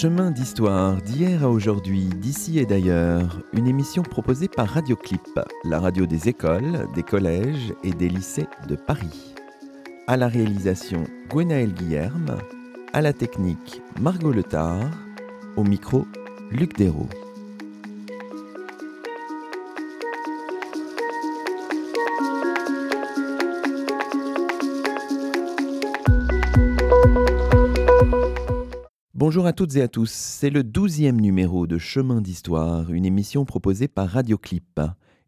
Chemin d'histoire d'hier à aujourd'hui, d'ici et d'ailleurs, une émission proposée par Radioclip, la radio des écoles, des collèges et des lycées de Paris. À la réalisation, Gwenaël Guillerme, à la technique, Margot Letard, au micro, Luc Dérault. Bonjour à toutes et à tous, c'est le douzième numéro de Chemin d'Histoire, une émission proposée par Radioclip.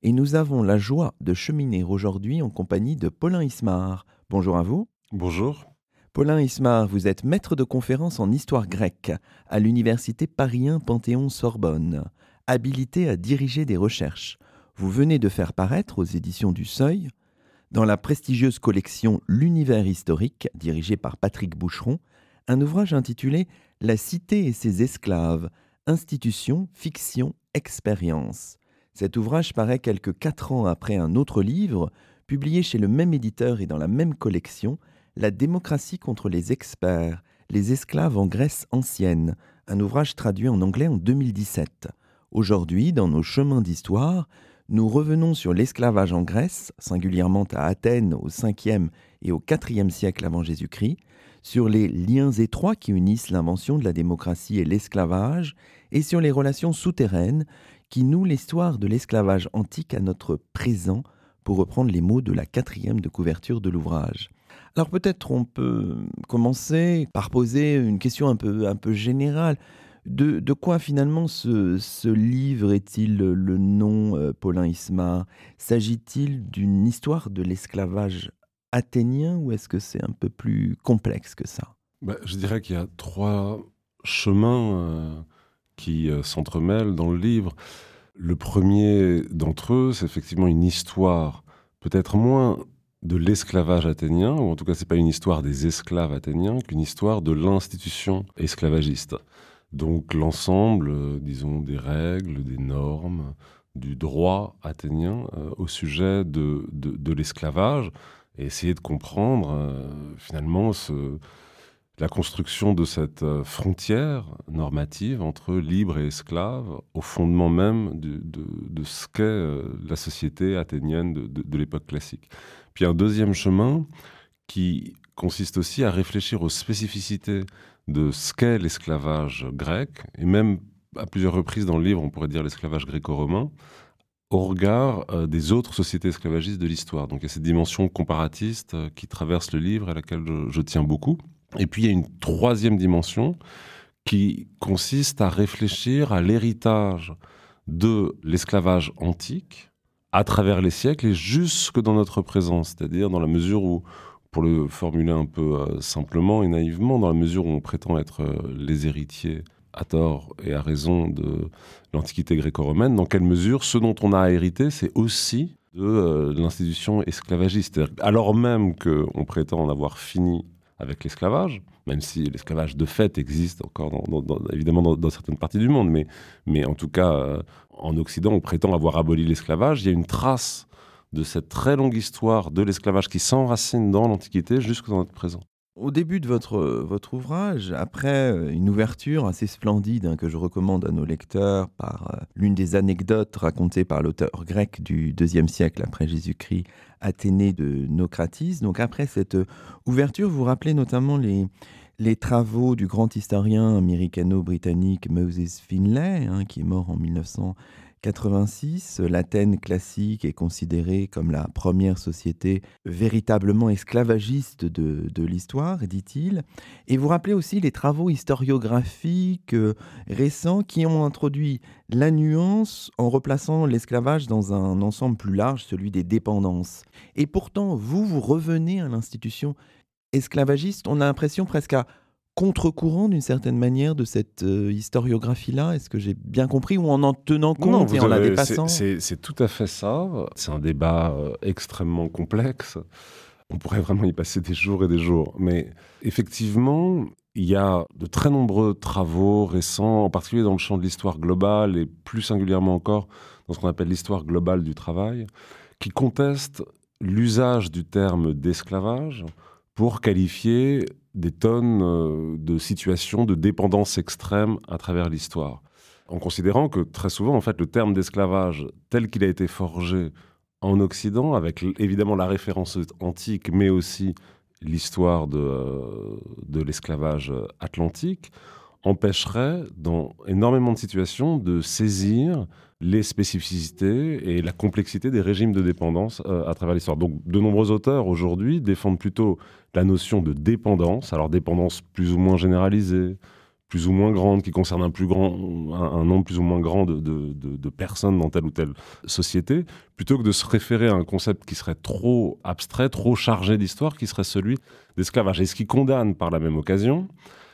Et nous avons la joie de cheminer aujourd'hui en compagnie de Paulin Ismar. Bonjour à vous. Bonjour. Paulin Ismar, vous êtes maître de conférence en histoire grecque à l'université Paris Panthéon-Sorbonne, habilité à diriger des recherches. Vous venez de faire paraître aux éditions du Seuil, dans la prestigieuse collection L'univers historique, dirigée par Patrick Boucheron, un ouvrage intitulé La cité et ses esclaves, institution, fiction, expérience. Cet ouvrage paraît quelques quatre ans après un autre livre, publié chez le même éditeur et dans la même collection, La démocratie contre les experts, les esclaves en Grèce ancienne, un ouvrage traduit en anglais en 2017. Aujourd'hui, dans nos chemins d'histoire, nous revenons sur l'esclavage en Grèce, singulièrement à Athènes au 5e et au 4e siècle avant Jésus-Christ, sur les liens étroits qui unissent l'invention de la démocratie et l'esclavage, et sur les relations souterraines qui nouent l'histoire de l'esclavage antique à notre présent, pour reprendre les mots de la quatrième de couverture de l'ouvrage. Alors peut-être on peut commencer par poser une question un peu, un peu générale. De, quoi finalement ce, livre est-il le nom, euh, Paulin Ismar? S'agit-il d'une histoire de l'esclavage athénien ou est-ce que c'est un peu plus complexe que ça? Bah, Je dirais qu'il y a trois chemins euh, qui euh, s'entremêlent dans le livre. Le premier d'entre eux, c'est effectivement une histoire, peut-être moins de l'esclavage athénien, ou en tout cas c'est pas une histoire des esclaves athéniens, qu'une histoire de l'institution esclavagiste. Donc l'ensemble, euh, disons, des règles, des normes, du droit athénien au sujet de, de l'esclavage, et essayer de comprendre euh, finalement la construction de cette euh, frontière normative entre libre et esclave au fondement même de, de, ce qu'est euh, la société athénienne de, de l'époque classique. Puis un deuxième chemin qui consiste aussi à réfléchir aux spécificités de ce qu'est l'esclavage grec, et même à plusieurs reprises dans le livre, on pourrait dire l'esclavage gréco-romain, au regard euh, des autres sociétés esclavagistes de l'histoire. Donc il y a cette dimension comparatiste euh, qui traverse le livre et à laquelle je, tiens beaucoup. Et puis il y a une troisième dimension qui consiste à réfléchir à l'héritage de l'esclavage antique à travers les siècles et jusque dans notre présent, c'est-à-dire dans la mesure où, pour le formuler un peu euh, simplement et naïvement, dans la mesure où on prétend être les héritiers à tort et à raison de l'Antiquité gréco-romaine, dans quelle mesure ce dont on a hérité, c'est aussi de euh, l'institution esclavagiste. Alors même qu'on prétend en avoir fini avec l'esclavage, même si l'esclavage de fait existe encore, évidemment, dans, certaines parties du monde, mais, en tout cas, euh, en Occident, on prétend avoir aboli l'esclavage. Il y a une trace de cette très longue histoire de l'esclavage qui s'enracine dans l'Antiquité jusque dans notre présent. Au début de votre, votre ouvrage, après euh, une ouverture assez splendide hein, que je recommande à nos lecteurs par euh, l'une des anecdotes racontées par l'auteur grec du IIe siècle après Jésus-Christ, Athénée de Nocratis. Donc après cette euh, ouverture, vous rappelez notamment les, les travaux du grand historien américano-britannique Moses Finlay, hein, qui est mort en 1900 86, l'Athènes classique est considérée comme la première société véritablement esclavagiste de, l'histoire, dit-il. Et vous rappelez aussi les travaux historiographiques euh, récents qui ont introduit la nuance en replaçant l'esclavage dans un ensemble plus large, celui des dépendances. Et pourtant, vous, vous revenez à l'institution esclavagiste, on a l'impression presque à contre-courant d'une certaine manière de cette euh, historiographie-là? Est-ce que j'ai bien compris Ou en en tenant compte et en la dépassant? C'est tout à fait ça. C'est un débat euh, extrêmement complexe. On pourrait vraiment y passer des jours et des jours. Mais effectivement, il y a de très nombreux travaux récents, en particulier dans le champ de l'histoire globale et plus singulièrement encore dans ce qu'on appelle l'histoire globale du travail, qui contestent l'usage du terme d'esclavage pour qualifier des tonnes euh, de situations de dépendance extrême à travers l'histoire. En considérant que très souvent, en fait, le terme d'esclavage tel qu'il a été forgé en Occident, avec évidemment la référence antique, mais aussi l'histoire de, euh, de l'esclavage atlantique, empêcherait dans énormément de situations de saisir les spécificités et la complexité des régimes de dépendance euh, à travers l'histoire. Donc de nombreux auteurs aujourd'hui défendent plutôt la notion de dépendance, alors dépendance plus ou moins généralisée, plus ou moins grande, qui concerne un, plus grand, un, nombre plus ou moins grand de, de, personnes dans telle ou telle société, plutôt que de se référer à un concept qui serait trop abstrait, trop chargé d'histoire, qui serait celui d'esclavage. Et ce qui condamne par la même occasion,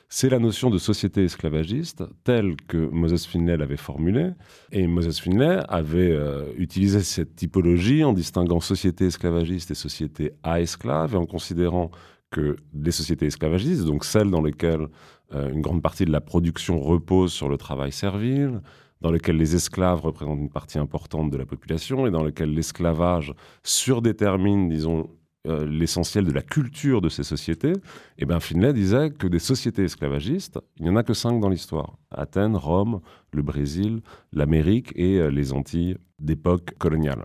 c'est la notion de société esclavagiste telle que Moses Finlay l'avait formulée. Et Moses Finlay avait euh, utilisé cette typologie en distinguant société esclavagiste et société à esclaves et en considérant que les sociétés esclavagistes, donc celles dans lesquelles euh, une grande partie de la production repose sur le travail servile, dans lesquelles les esclaves représentent une partie importante de la population et dans lesquelles l'esclavage surdétermine, disons, euh, l'essentiel de la culture de ces sociétés, et eh bien Finlay disait que des sociétés esclavagistes, il n'y en a que cinq dans l'histoire. Athènes, Rome, le Brésil, l'Amérique et euh, les Antilles d'époque coloniale.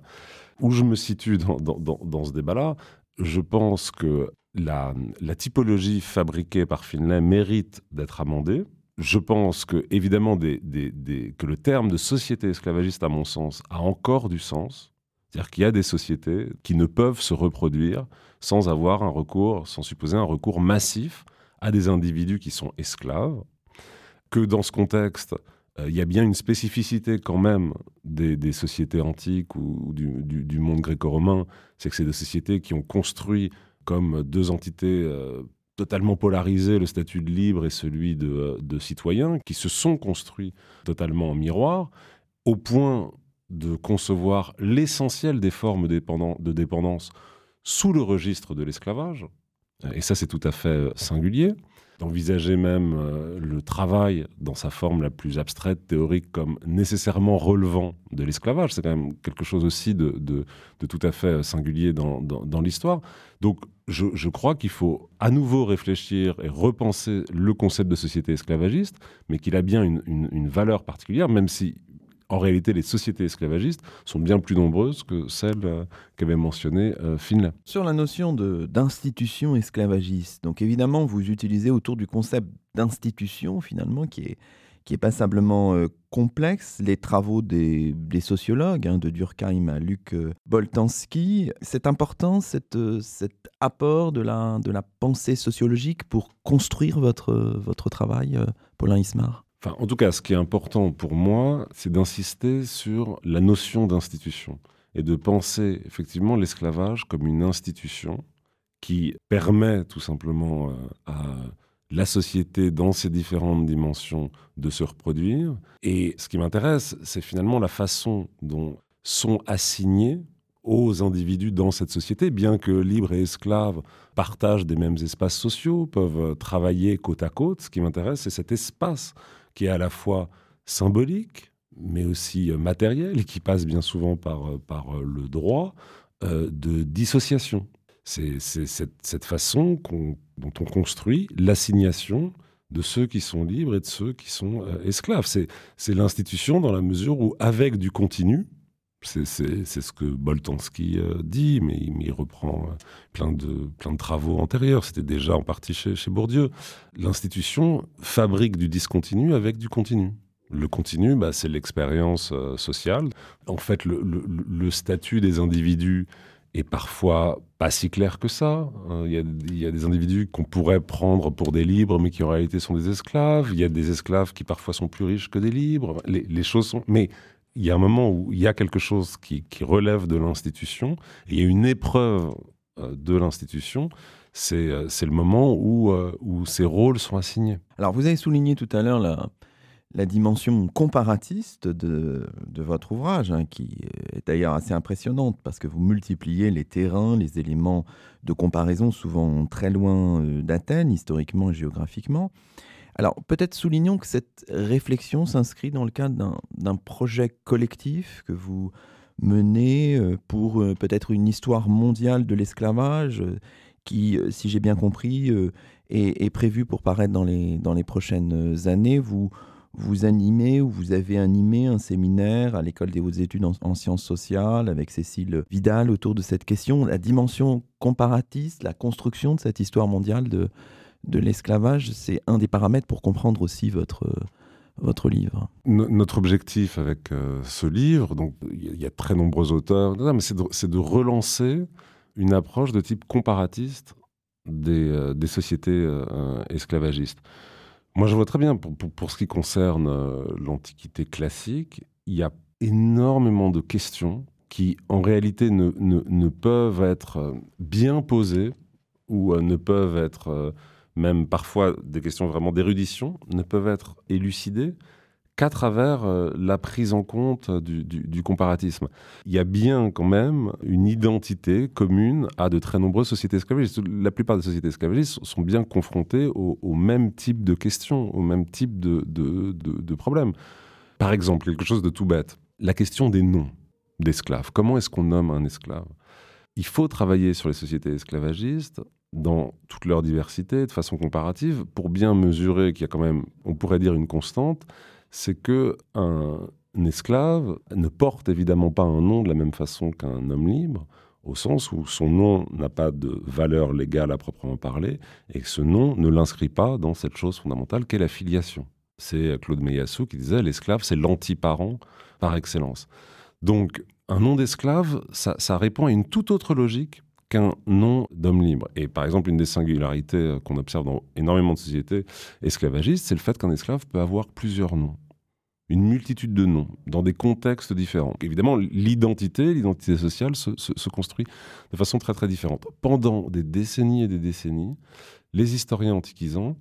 Où je me situe dans, ce débat-là, je pense que la, typologie fabriquée par Finlay mérite d'être amendée. Je pense que, évidemment, que le terme de société esclavagiste, à mon sens, a encore du sens c'est-à-dire qu'il y a des sociétés qui ne peuvent se reproduire sans avoir un recours, sans supposer un recours massif à des individus qui sont esclaves, que dans ce contexte, euh, il y a bien une spécificité quand même des, sociétés antiques ou, du, monde gréco-romain, c'est que c'est des sociétés qui ont construit comme deux entités euh, totalement polarisées le statut de libre et celui euh, de citoyen, qui se sont construits totalement en miroir, au point de concevoir l'essentiel des formes de dépendance sous le registre de l'esclavage, et ça c'est tout à fait euh, singulier, d'envisager même euh, le travail dans sa forme la plus abstraite, théorique, comme nécessairement relevant de l'esclavage, c'est quand même quelque chose aussi de, tout à fait euh, singulier dans, l'histoire. Donc je, crois qu'il faut à nouveau réfléchir et repenser le concept de société esclavagiste, mais qu'il a bien une, une valeur particulière, même si en réalité, les sociétés esclavagistes sont bien plus nombreuses que celles euh, qu'avait mentionnées euh, Finlay. Sur la notion d'institution esclavagiste, donc évidemment, vous utilisez autour du concept d'institution, finalement, qui est, qui est passablement euh, complexe, les travaux des, sociologues, hein, de Durkheim à Luc Boltanski. C'est important, cet apport de la, pensée sociologique pour construire votre travail, Paulin Ismar? En tout cas, ce qui est important pour moi, c'est d'insister sur la notion d'institution et de penser effectivement l'esclavage comme une institution qui permet tout simplement euh, à la société dans ses différentes dimensions de se reproduire. Et ce qui m'intéresse, c'est finalement la façon dont sont assignés aux individus dans cette société, bien que libres et esclaves partagent des mêmes espaces sociaux, peuvent travailler côte à côte. Ce qui m'intéresse, c'est cet espace qui est à la fois symbolique, mais aussi euh, matériel, et qui passe bien souvent par, euh, par euh, le droit de dissociation. C'est cette, façon dont on construit l'assignation de ceux qui sont libres et de ceux qui sont esclaves. C'est l'institution dans la mesure où, avec du continu, c'est ce que Boltanski dit, mais il, reprend plein de, plein de travaux antérieurs. C'était déjà en partie chez, Bourdieu. L'institution fabrique du discontinu avec du continu. Le continu, bah, c'est l'expérience sociale. En fait, le, statut des individus est parfois pas si clair que ça. Il y, a, des individus qu'on pourrait prendre pour des libres, mais qui en réalité sont des esclaves. Il y a des esclaves qui parfois sont plus riches que des libres. Les, les choses sont... Mais il y a un moment où il y a quelque chose qui, relève de l'institution, il y a une épreuve euh, de l'institution, euh, c'est le moment où, euh, où ces rôles sont assignés. Alors vous avez souligné tout à l'heure la, dimension comparatiste de, de votre ouvrage, hein, qui est d'ailleurs assez impressionnante parce que vous multipliez les terrains, les éléments de comparaison souvent très loin d'Athènes, historiquement et géographiquement. Alors peut-être soulignons que cette réflexion s'inscrit dans le cadre d'un projet collectif que vous menez euh, pour euh, peut-être une histoire mondiale de l'esclavage euh, qui, si j'ai bien compris, est, prévu pour paraître dans les, dans les prochaines années. Vous, vous animez ou vous avez animé un séminaire à l'école des hautes études en, sciences sociales avec Cécile Vidal autour de cette question, la dimension comparatiste, la construction de cette histoire mondiale de, de l'esclavage, c'est un des paramètres pour comprendre aussi votre, votre livre. notre objectif avec euh, ce livre, donc il y, a très nombreux auteurs, c'est de, relancer une approche de type comparatiste des, euh, sociétés euh, esclavagistes. Moi, je vois très bien, pour, ce qui concerne euh, l'Antiquité classique, il y a énormément de questions qui, en réalité, ne, peuvent être euh, bien posées ou euh, ne peuvent être, même parfois des questions vraiment d'érudition, ne peuvent être élucidées qu'à travers euh, la prise en compte du, comparatisme. Il y a bien quand même une identité commune à de très nombreuses sociétés esclavagistes. La plupart des sociétés esclavagistes sont bien confrontées au, même type de questions, au même type de, de problèmes. Par exemple, quelque chose de tout bête, la question des noms d'esclaves. Comment est-ce qu'on nomme un esclave? Il faut travailler sur les sociétés esclavagistes dans toute leur diversité, de façon comparative, pour bien mesurer qu'il y a quand même, on pourrait dire, une constante, c'est que un, esclave ne porte évidemment pas un nom de la même façon qu'un homme libre, au sens où son nom n'a pas de valeur légale à proprement parler, et que ce nom ne l'inscrit pas dans cette chose fondamentale qu'est la filiation. C'est Claude Meyassou qui disait l'esclave, c'est l'antiparent par excellence. Donc, un nom d'esclave, ça, ça répond à une toute autre logique qu'un nom d'homme libre. Et par exemple, une des singularités euh, qu'on observe dans énormément de sociétés esclavagistes, c'est le fait qu'un esclave peut avoir plusieurs noms une multitude de noms dans des contextes différents. Évidemment, l'identité, l'identité sociale se, construit de façon très très différente. Pendant des décennies et des décennies, les historiens antiquisants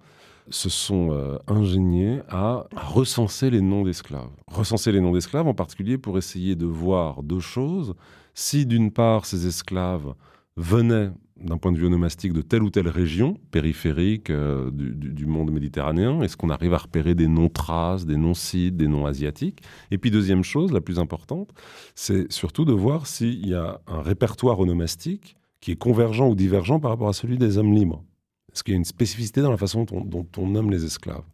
se sont euh, ingéniés à recenser les noms d'esclaves. Recenser les noms d'esclaves en particulier pour essayer de voir deux choses. Si d'une part ces esclaves venaient d'un point de vue onomastique de telle ou telle région périphérique euh, du, monde méditerranéen. Est-ce qu'on arrive à repérer des noms traces, des noms sites, des noms asiatiques? Et puis deuxième chose, la plus importante, c'est surtout de voir s'il y a un répertoire onomastique qui est convergent ou divergent par rapport à celui des hommes libres. Est-ce qu'il y a une spécificité dans la façon dont, on nomme les esclaves?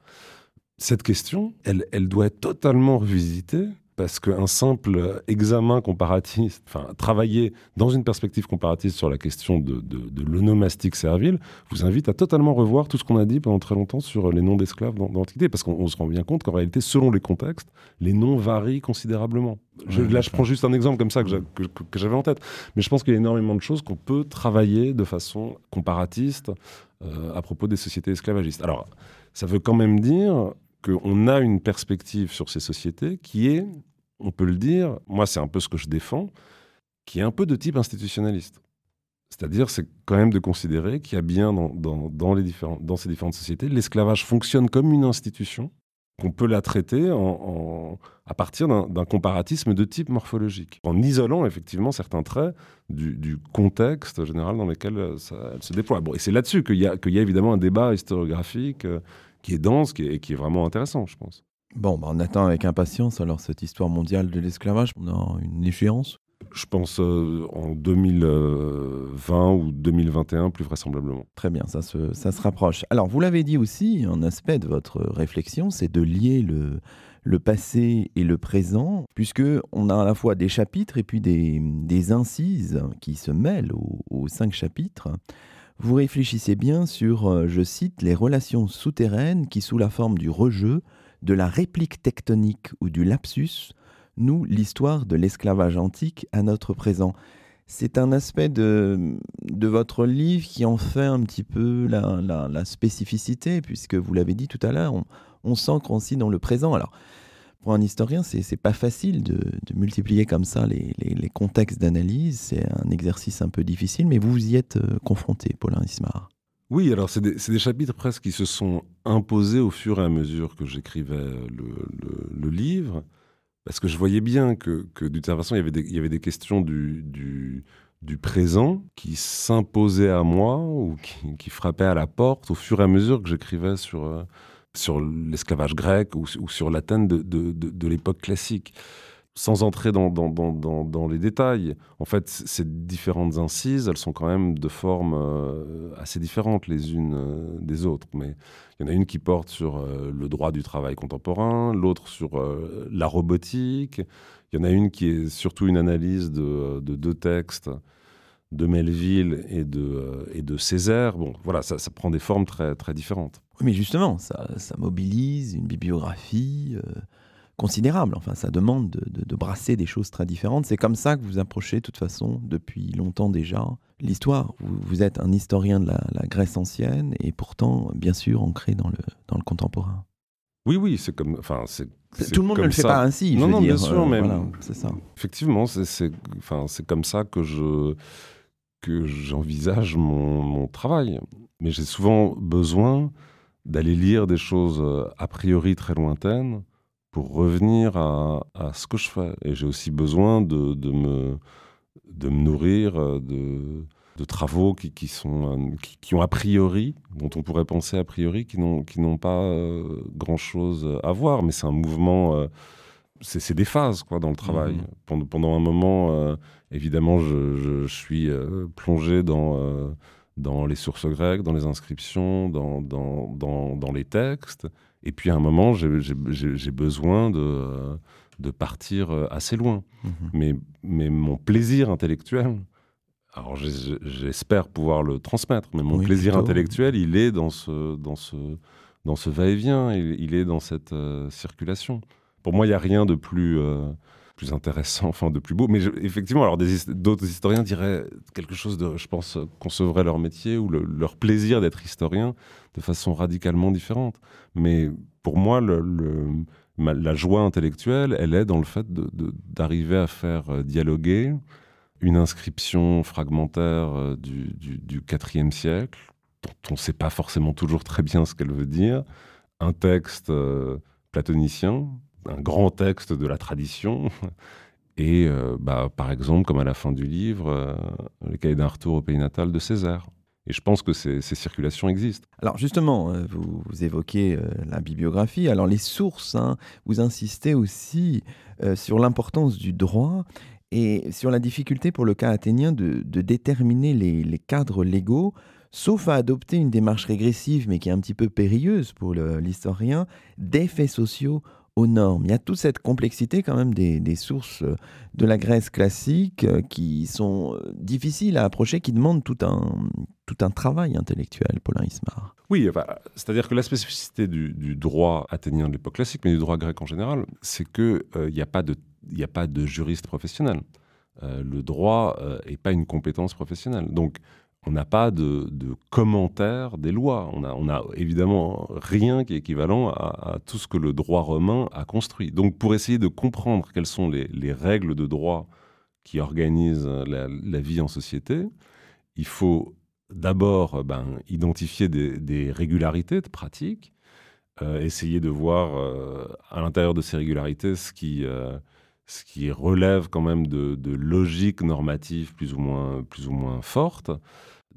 Cette question, elle, elle doit être totalement revisitée parce qu'un simple examen comparatiste, enfin travailler dans une perspective comparatiste sur la question de, de, l'onomastique servile, vous invite à totalement revoir tout ce qu'on a dit pendant très longtemps sur les noms d'esclaves dans, l'Antiquité, parce qu'on se rend bien compte qu'en réalité, selon les contextes, les noms varient considérablement. là, je prends juste un exemple comme ça que j'avais en tête, mais je pense qu'il y a énormément de choses qu'on peut travailler de façon comparatiste euh, à propos des sociétés esclavagistes. Alors, ça veut quand même dire qu'on a une perspective sur ces sociétés qui est, on peut le dire, moi c'est un peu ce que je défends, qui est un peu de type institutionnaliste. C'est-à-dire, c'est quand même de considérer qu'il y a bien dans, les dans ces différentes sociétés, l'esclavage fonctionne comme une institution, qu'on peut la traiter à partir d'un comparatisme de type morphologique, en isolant effectivement certains traits du, contexte général dans lequel elle se déploie. Bon, et c'est là-dessus qu'il y, y, a évidemment un débat historiographique euh, qui est dense et qui est vraiment intéressant, je pense. Bon, bah, on attend avec impatience alors cette histoire mondiale de l'esclavage. On a une échéance je pense euh, en 2020 ou 2021 plus vraisemblablement. Très bien, ça se, ça se rapproche. Alors vous l'avez dit aussi, un aspect de votre réflexion, c'est de lier le, le passé et le présent, puisque on a à la fois des chapitres et puis des, des incises qui se mêlent aux, aux cinq chapitres vous réfléchissez bien sur, euh, je cite, les relations souterraines qui, sous la forme du rejeu, de la réplique tectonique ou du lapsus, nouent l'histoire de l'esclavage antique à notre présent. C'est un aspect de, votre livre qui en fait un petit peu la, spécificité, puisque vous l'avez dit tout à l'heure, on, on qu'on s'y dans le présent. Alors, pour un historien, c'est pas facile de, multiplier comme ça les, contextes d'analyse. C'est un exercice un peu difficile, mais vous y êtes euh, confronté, Paulin Ismar. Oui, alors c'est des, chapitres presque qui se sont imposés au fur et à mesure que j'écrivais le, livre, parce que je voyais bien que, d'une certaine façon, il y avait des, questions du, présent qui s'imposaient à moi ou qui, qui, frappaient à la porte au fur et à mesure que j'écrivais sur, euh, sur l'esclavage grec ou, sur l'Athènes de, de, l'époque classique. sans entrer dans, dans, dans, dans, les détails, en fait, ces différentes incises, elles sont quand même de formes euh, assez différentes les unes euh, des autres. Mais il y en a une qui porte sur euh, le droit du travail contemporain, l'autre sur la robotique. Il y en a une qui est surtout une analyse de, de deux textes de Melville et de, et de Césaire. Bon, voilà, ça, ça, prend des formes très, très différentes. Oui, mais justement, ça, ça mobilise une bibliographie considérable. Enfin, ça demande de, brasser des choses très différentes. C'est comme ça que vous approchez, de toute façon, depuis longtemps déjà, l'histoire. Vous, êtes un historien de la, Grèce ancienne et pourtant, bien sûr, ancré dans le, dans le contemporain. Oui, oui, c'est comme. Enfin, c'est. Tout le monde ne le fait pas ainsi. Non, non, bien sûr, euh, mais c'est ça. Effectivement, c'est enfin, comme ça que je que j'envisage mon, mon travail. Mais j'ai souvent besoin d'aller lire des choses euh, a priori très lointaines pour revenir à, ce que je fais. Et j'ai aussi besoin de, de, me, de me nourrir euh, de, de travaux qui, qui sont, euh, qui, ont a priori, dont on pourrait penser a priori, qui n'ont, pas euh, grand-chose à voir. Mais c'est un mouvement, c'est, des phases quoi, dans le travail. Mmh. Pendant, pendant un moment, évidemment, je, je, suis plongé dans dans les sources grecques, dans les inscriptions, dans, dans, dans, dans les textes. Et puis à un moment, j'ai besoin de, de partir euh, assez loin. Mhm. Mais, mais mon plaisir intellectuel, alors j'espère pouvoir le transmettre, mais mon plaisir intellectuel, il est dans ce, dans ce, dans ce va-et-vient, il, est dans cette euh, circulation. Pour moi, il n'y a rien de plus... Plus intéressant, enfin de plus beau. Mais effectivement, alors d'autres historiens diraient quelque chose de, je pense, concevraient leur métier ou leur plaisir d'être historien de façon radicalement différente. Mais pour moi, le, la joie intellectuelle, elle est dans le fait d'arriver à faire euh, dialoguer une inscription fragmentaire euh, du, du, IVe siècle, dont on ne sait pas forcément toujours très bien ce qu'elle veut dire, un texte euh, platonicien, un grand texte de la tradition. Et euh, bah, par exemple, comme à la fin du livre, euh, le cahier d'un retour au pays natal de César. Et je pense que ces, circulations existent. Alors justement, euh, vous, évoquez la bibliographie. Alors les sources, hein, vous insistez aussi sur l'importance du droit et sur la difficulté pour le cas athénien de, déterminer les, les, cadres légaux, sauf à adopter une démarche régressive, mais qui est un petit peu périlleuse pour l'historien, des faits sociaux aux normes. Il y a toute cette complexité quand même des, sources euh, de la Grèce classique euh, qui sont euh, difficiles à approcher, qui demandent tout un, tout un travail intellectuel, Paulin Ismar. Oui, c'est-à-dire que la spécificité du, droit athénien de l'époque classique, mais du droit grec en général, c'est qu'il n'y a, pas de, a pas de juriste professionnel. le droit n'est pas une compétence professionnelle. Donc, on n'a pas de, commentaire des lois. On n'a a évidemment rien qui est équivalent à, tout ce que le droit romain a construit. Donc pour essayer de comprendre quelles sont les, règles de droit qui organisent la, vie en société, il faut d'abord ben, identifier des, régularités de pratique, euh, essayer de voir euh, à l'intérieur de ces régularités ce qui... Euh, relève quand même de, de logique normative plus ou moins, plus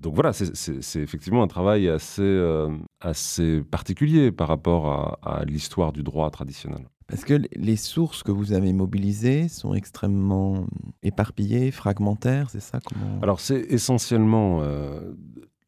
donc voilà, c'est effectivement un travail assez, euh, assez particulier par rapport à, l'histoire du droit traditionnel. Parce que les sources que vous avez mobilisées sont extrêmement éparpillées, fragmentaires, c'est ça comment... Alors c'est essentiellement euh,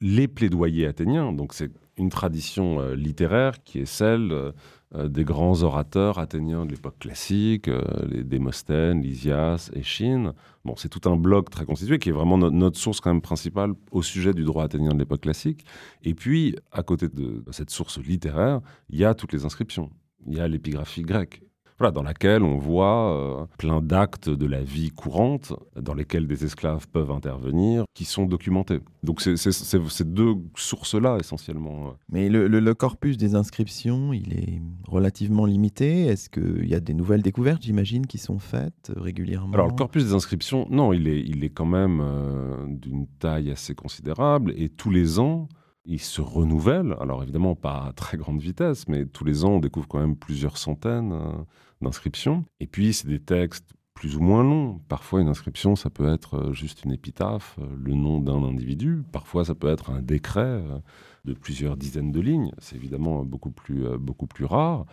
les plaidoyers athéniens, donc c'est une tradition euh, littéraire qui est celle euh, des grands orateurs athéniens de l'époque classique, euh, les Démosthènes, Lysias, Échine. Bon, c'est tout un bloc très constitué qui est vraiment notre source quand même principale au sujet du droit athénien de l'époque classique. Et puis, à côté de cette source littéraire, il y a toutes les inscriptions. Il y a l'épigraphie grecque dans laquelle on voit euh, plein d'actes de la vie courante dans lesquels des esclaves peuvent intervenir, qui sont documentés. Donc c'est ces deux sources-là essentiellement. Mais le, corpus des inscriptions, il est relativement limité. Est-ce qu'il y a des nouvelles découvertes, j'imagine, qui sont faites régulièrement? Alors le corpus des inscriptions, non, il est, il est quand même euh, d'une taille assez considérable et tous les ans, il se renouvelle. Alors évidemment, pas à très grande vitesse, mais tous les ans, on découvre quand même plusieurs centaines. Euh, d'inscription. Et puis, c'est des textes plus ou moins long. Parfois, une inscription, ça peut être euh, juste une épitaphe, euh, le nom d'un individu. Parfois, ça peut être un décret euh, de plusieurs dizaines de lignes. C'est évidemment beaucoup plus, beaucoup plus rare.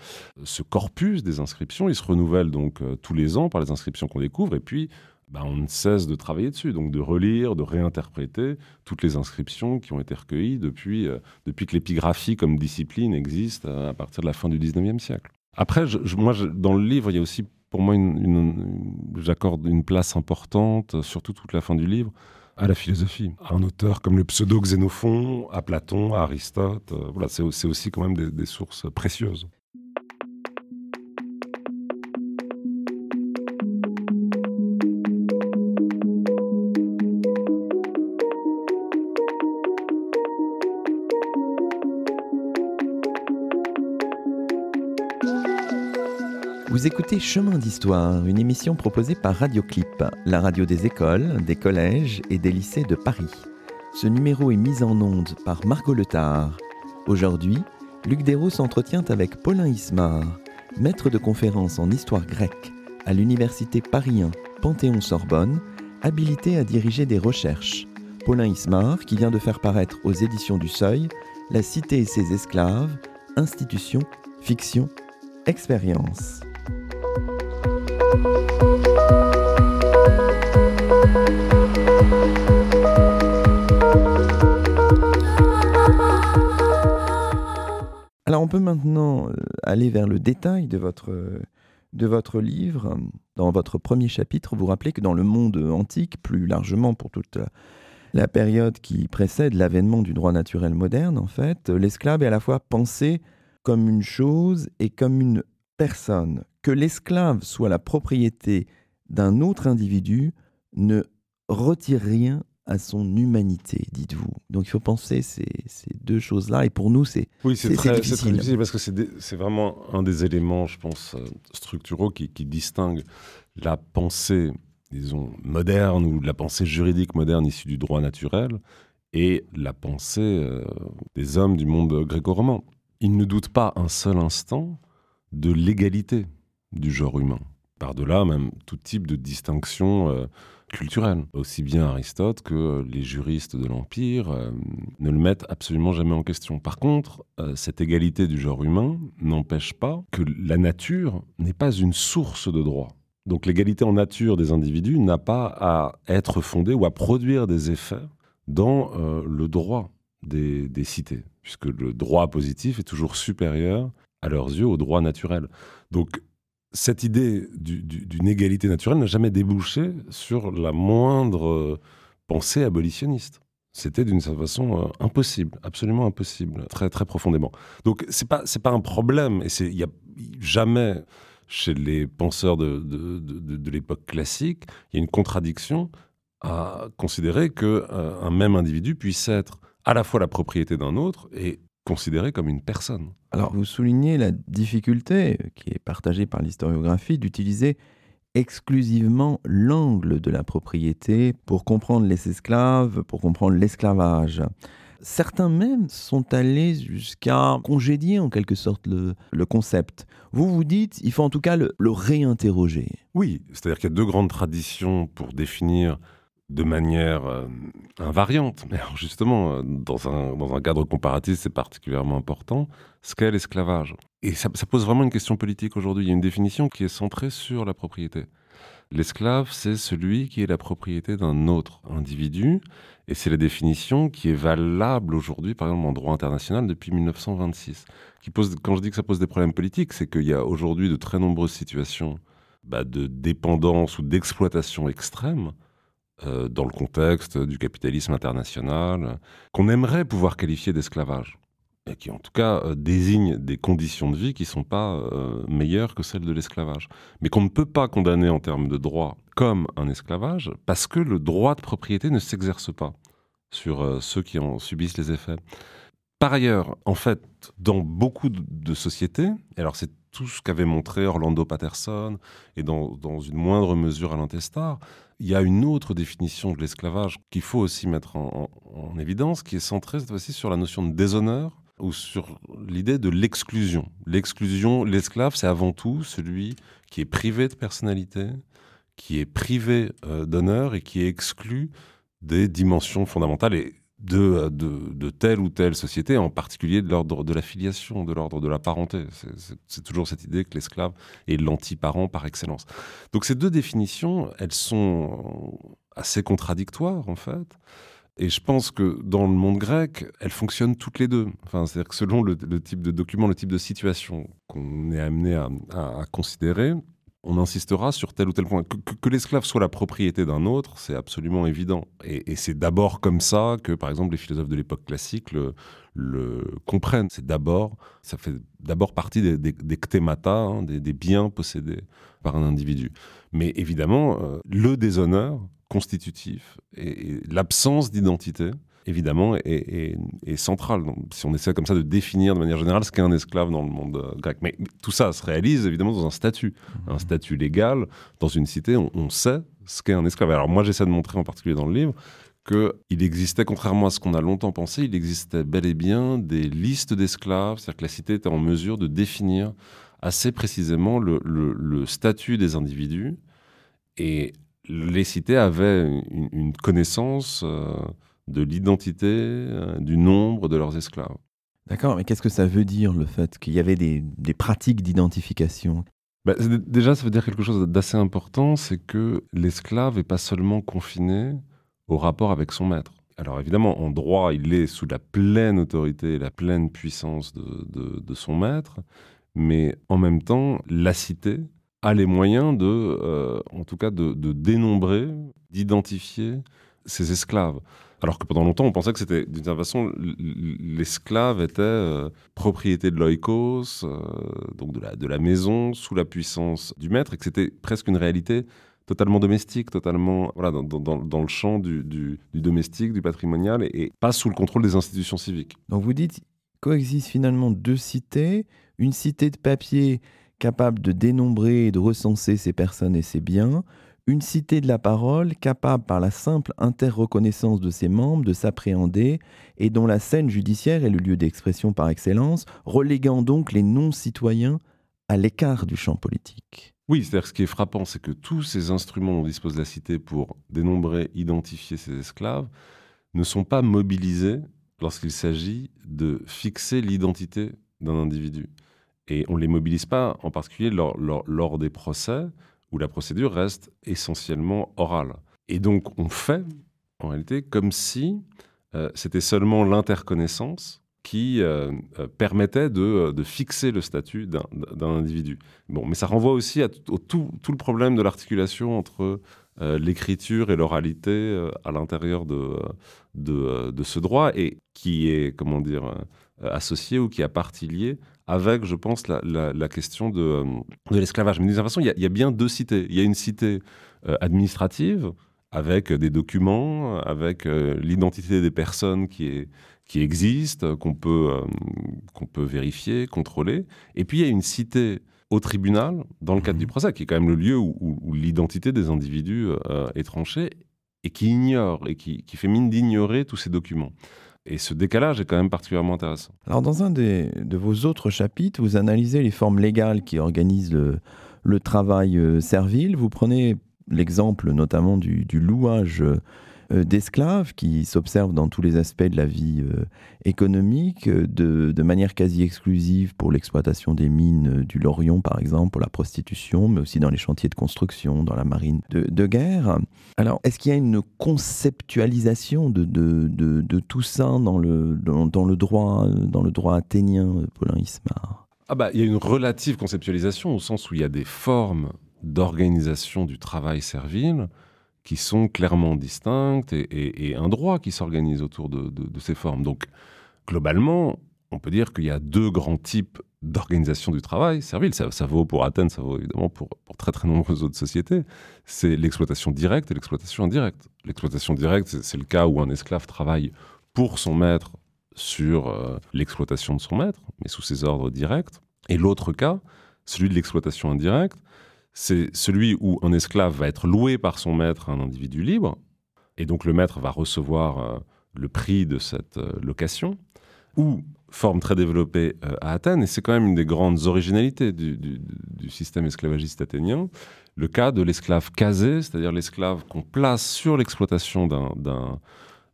Ce corpus des inscriptions, il se renouvelle donc tous les ans par les inscriptions qu'on découvre. Et puis, bah, on ne cesse de travailler dessus, donc de relire, de réinterpréter toutes les inscriptions qui ont été recueillies depuis, depuis que l'épigraphie comme discipline existe à partir de la fin du 19e siècle. Après, moi, dans le livre, il y a aussi pour moi, j'accorde une place importante, surtout toute la fin du livre, à la philosophie. À un auteur comme le pseudo-Xénophon, à Platon, à Aristote. Euh, voilà, c'est aussi quand même des sources précieuses. Vous écoutez Chemin d'Histoire, une émission proposée par Radioclip, la radio des écoles, des collèges et des lycées de Paris. Ce numéro est mis en onde par Margot Letard. Aujourd'hui, Luc Dérault s'entretient avec Paulin Ismar, maître de conférence en histoire grecque à l'université Paris Panthéon-Sorbonne, habilité à diriger des recherches. Paulin Ismar, qui vient de faire paraître aux éditions du Seuil La Cité et ses esclaves, institution, fiction, expérience. Alors on peut maintenant euh, aller vers le détail de votre, de votre livre. Dans votre premier chapitre, vous rappelez que dans le monde antique, plus largement pour toute la période qui précède l'avènement du droit naturel moderne, en fait, l'esclave est à la fois pensé comme une chose et comme une personne. Que l'esclave soit la propriété d'un autre individu ne retire rien à son humanité, dites-vous. Donc il faut penser ces, ces deux choses-là, et pour nous, c'est oui, c'est très, difficile. difficile. parce que c'est vraiment un des éléments, je pense, euh, structuraux qui, qui distingue la pensée, disons, moderne ou la pensée juridique moderne issue du droit naturel et la pensée euh, des hommes du monde gréco-roman. Ils ne doutent pas un seul instant de l'égalité du genre humain. Par-delà même tout type de distinction euh, culturelle. Aussi bien Aristote que les juristes de l'Empire euh, ne le mettent absolument jamais en question. Par contre, euh, cette égalité du genre humain n'empêche pas que la nature n'est pas une source de droit. Donc l'égalité en nature des individus n'a pas à être fondée ou à produire des effets dans le droit des, des cités, puisque le droit positif est toujours supérieur à leurs yeux au droit naturel. Donc cette idée d'une égalité naturelle n'a jamais débouché sur la moindre euh, pensée abolitionniste. C'était d'une certaine façon euh, impossible, absolument impossible, très très profondément. Donc c'est pas c'est pas un problème et c'est il y a jamais chez les penseurs de, de, l'époque classique, il y a une contradiction à considérer que euh, un même individu puisse être à la fois la propriété d'un autre et considéré comme une personne. Alors vous soulignez la difficulté, qui est partagée par l'historiographie, d'utiliser exclusivement l'angle de la propriété pour comprendre les esclaves, pour comprendre l'esclavage. Certains même sont allés jusqu'à congédier en quelque sorte le, concept. Vous vous dites, il faut en tout cas le, le réinterroger. Oui, c'est-à-dire qu'il y a deux grandes traditions pour définir de manière euh, invariante, mais justement, euh, dans un, cadre comparatif, c'est particulièrement important, ce qu'est l'esclavage. Et ça, pose vraiment une question politique aujourd'hui. Il y a une définition qui est centrée sur la propriété. L'esclave, c'est celui qui est la propriété d'un autre individu, et c'est la définition qui est valable aujourd'hui, par exemple, en droit international depuis 1926. Qui pose, quand je dis que ça pose des problèmes politiques, c'est qu'il y a aujourd'hui de très nombreuses situations bah, de dépendance ou d'exploitation extrême euh, dans le contexte du capitalisme international, qu'on aimerait pouvoir qualifier d'esclavage, et qui en tout cas euh, désigne des conditions de vie qui ne sont pas euh, meilleures que celles de l'esclavage, mais qu'on ne peut pas condamner en termes de droit comme un esclavage, parce que le droit de propriété ne s'exerce pas sur ceux qui en subissent les effets. Par ailleurs, en fait, dans beaucoup de sociétés, alors c'est tout ce qu'avait montré Orlando Patterson et dans, dans une moindre mesure Alain Testard, il y a une autre définition de l'esclavage qu'il faut aussi mettre en, évidence, qui est centrée cette fois-ci sur la notion de déshonneur ou sur l'idée de l'exclusion. L'exclusion, l'esclave, c'est avant tout celui qui est privé de personnalité, qui est privé d'honneur et qui est exclu des dimensions fondamentales et de, de, telle ou telle société, en particulier de l'ordre de la filiation, de l'ordre de la parenté. C'est toujours cette idée que l'esclave est l'anti-parent par excellence. Donc ces deux définitions, elles sont assez contradictoires en fait. Et je pense que dans le monde grec, elles fonctionnent toutes les deux. Enfin, C'est-à-dire que selon le, type de document, le type de situation qu'on est amené à, à considérer, on insistera sur tel ou tel point. Que, l'esclave soit la propriété d'un autre, c'est absolument évident. Et, c'est d'abord comme ça que, par exemple, les philosophes de l'époque classique le, comprennent. C'est d'abord, ça fait d'abord partie des, des, ktémata, hein, des, biens possédés par un individu. Mais évidemment, euh, le déshonneur constitutif et l'absence d'identité évidemment, est, central. si on essaie comme ça de définir de manière générale ce qu'est un esclave dans le monde euh, grec. Mais tout ça se réalise évidemment dans un statut, un mmh. statut légal. Dans une cité, on, sait ce qu'est un esclave. Alors moi, j'essaie de montrer en particulier dans le livre qu'il existait, contrairement à ce qu'on a longtemps pensé, il existait bel et bien des listes d'esclaves, c'est-à-dire que la cité était en mesure de définir assez précisément le, statut des individus. Et les cités avaient une, connaissance... Euh, de l'identité, euh, du nombre de leurs esclaves. D'accord, mais qu'est-ce que ça veut dire le fait qu'il y avait des, pratiques d'identification? Bah, Déjà, ça veut dire quelque chose d'assez important, c'est que l'esclave n'est pas seulement confiné au rapport avec son maître. Alors évidemment, en droit, il est sous la pleine autorité et la pleine puissance de, son maître, mais en même temps, la cité a les moyens de, euh, en tout cas, de dénombrer, d'identifier ses esclaves. Alors que pendant longtemps, on pensait que c'était, d'une certaine façon, l'esclave était euh, propriété de l'oikos, euh, donc de la, maison, sous la puissance du maître, et que c'était presque une réalité totalement domestique, totalement voilà, dans, le champ du, domestique, du patrimonial, et, pas sous le contrôle des institutions civiques. Donc vous dites, coexistent finalement deux cités, une cité de papier capable de dénombrer et de recenser ces personnes et ces biens, une cité de la parole capable par la simple interreconnaissance de ses membres de s'appréhender et dont la scène judiciaire est le lieu d'expression par excellence, reléguant donc les non-citoyens à l'écart du champ politique. Oui, c'est-à-dire ce qui est frappant, c'est que tous ces instruments dont dispose la cité pour dénombrer, identifier ses esclaves ne sont pas mobilisés lorsqu'il s'agit de fixer l'identité d'un individu. Et on ne les mobilise pas en particulier lors des procès, où la procédure reste essentiellement orale. Et donc on fait, en réalité, comme si euh, c'était seulement l'interconnaissance qui euh, euh, permettait de, fixer le statut d'un individu. Bon, mais ça renvoie aussi à tout, tout, le problème de l'articulation entre l'écriture et l'oralité à l'intérieur de, de, de, ce droit et qui est, comment dire, associé ou qui a partie liée avec, je pense, la, question de, euh, de l'esclavage. Mais d'une façon, il y, a bien deux cités. Il y a une cité euh, administrative, avec des documents, avec euh, l'identité des personnes qui, est, qui existent, qu'on peut, qu'on peut vérifier, contrôler. Et puis, il y a une cité au tribunal, dans le cadre mmh. du procès, qui est quand même le lieu où, l'identité des individus est tranchée, et qui ignore, et qui, qui fait mine d'ignorer tous ces documents. Et ce décalage est quand même particulièrement intéressant. Alors, dans un de vos autres chapitres, vous analysez les formes légales qui organisent le, travail euh, servile. Vous prenez l'exemple notamment du, du louage euh, d'esclaves qui s'observent dans tous les aspects de la vie euh, économique, euh, de, manière quasi exclusive pour l'exploitation des mines du Lorient, par exemple, pour la prostitution, mais aussi dans les chantiers de construction, dans la marine de, guerre. Alors, est-ce qu'il y a une conceptualisation de, de, tout ça dans le, dans, le droit, dans le droit athénien, Paulin Ismar ah bah, Il y a une relative conceptualisation au sens où il y a des formes d'organisation du travail servile qui sont clairement distinctes et, un droit qui s'organise autour de, ces formes. Donc, globalement, on peut dire qu'il y a deux grands types d'organisation du travail servile. Ça, vaut pour Athènes, ça vaut évidemment pour, très très nombreuses autres sociétés. C'est l'exploitation directe et l'exploitation indirecte. L'exploitation directe, c'est le cas où un esclave travaille pour son maître sur euh, l'exploitation de son maître, mais sous ses ordres directs. Et l'autre cas, celui de l'exploitation indirecte, c'est celui où un esclave va être loué par son maître à un individu libre, et donc le maître va recevoir euh, le prix de cette euh, location, ou forme très développée euh, à Athènes, et c'est quand même une des grandes originalités du, système esclavagiste athénien, le cas de l'esclave casé, c'est-à-dire l'esclave qu'on place sur l'exploitation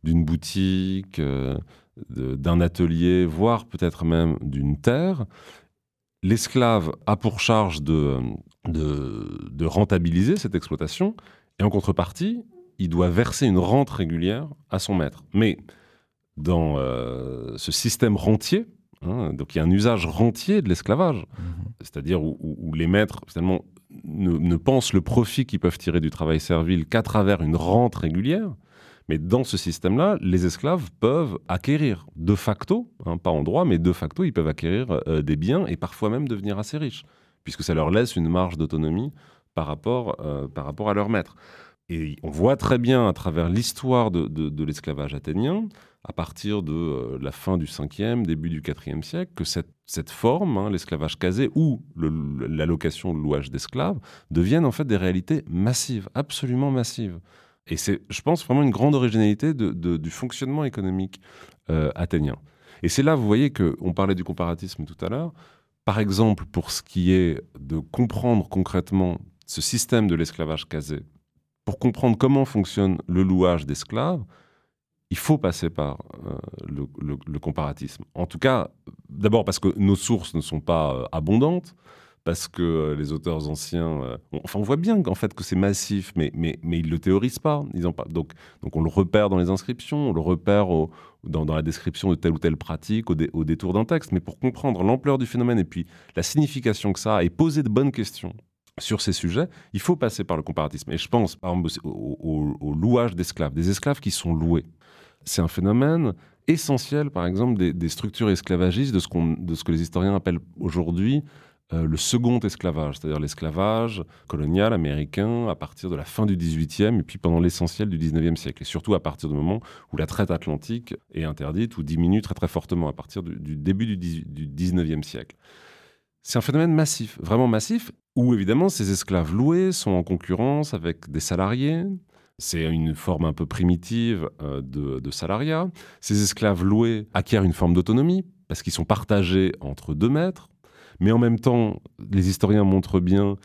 d'une boutique, d'un atelier, voire peut-être même d'une terre. L'esclave a pour charge de, de, rentabiliser cette exploitation, et en contrepartie, il doit verser une rente régulière à son maître. Mais dans euh, ce système rentier, hein, donc il y a un usage rentier de l'esclavage, mhm. c'est-à-dire où, les maîtres finalement ne, pensent le profit qu'ils peuvent tirer du travail servile qu'à travers une rente régulière. Mais dans ce système-là, les esclaves peuvent acquérir de facto, hein, pas en droit, mais de facto, ils peuvent acquérir euh, des biens et parfois même devenir assez riches, puisque ça leur laisse une marge d'autonomie par rapport, euh, par rapport à leur maître. Et on voit très bien à travers l'histoire de l'esclavage athénien à partir de euh, la fin du 5e, début du 4e siècle, que cette, cette forme, hein, l'esclavage casé ou l'allocation de louage d'esclaves, deviennent en fait des réalités massives, absolument massives. Et c'est, je pense, vraiment une grande originalité du fonctionnement économique euh, athénien. Et c'est là, vous voyez, qu'on parlait du comparatisme tout à l'heure. Par exemple, pour ce qui est de comprendre concrètement ce système de l'esclavage casé, pour comprendre comment fonctionne le louage d'esclaves, il faut passer par euh, le, comparatisme. En tout cas, d'abord parce que nos sources ne sont pas euh, abondantes, parce que euh, les auteurs anciens, on, enfin on voit bien qu'en fait que c'est massif, mais, mais, mais ils le théorisent pas. Ils pas donc, donc on le repère dans les inscriptions, on le repère dans, la description de telle ou telle pratique, au, au détour d'un texte. Mais pour comprendre l'ampleur du phénomène et puis la signification que ça a et poser de bonnes questions sur ces sujets, il faut passer par le comparatisme. Et je pense, par exemple, au, au louage d'esclaves, des esclaves qui sont loués c'est un phénomène essentiel, par exemple, des, structures esclavagistes, de ce, de ce que les historiens appellent aujourd'hui euh, le second esclavage, c'est-à-dire l'esclavage colonial américain à partir de la fin du XVIIIe et puis pendant l'essentiel du XIXe siècle, et surtout à partir du moment où la traite atlantique est interdite ou diminue très très fortement à partir du, début du, du XIXe siècle. C'est un phénomène massif, vraiment massif, où évidemment ces esclaves loués sont en concurrence avec des salariés, c'est une forme un peu primitive euh, de, salariat. Ces esclaves loués acquièrent une forme d'autonomie parce qu'ils sont partagés entre deux maîtres. Mais en même temps, les historiens montrent bien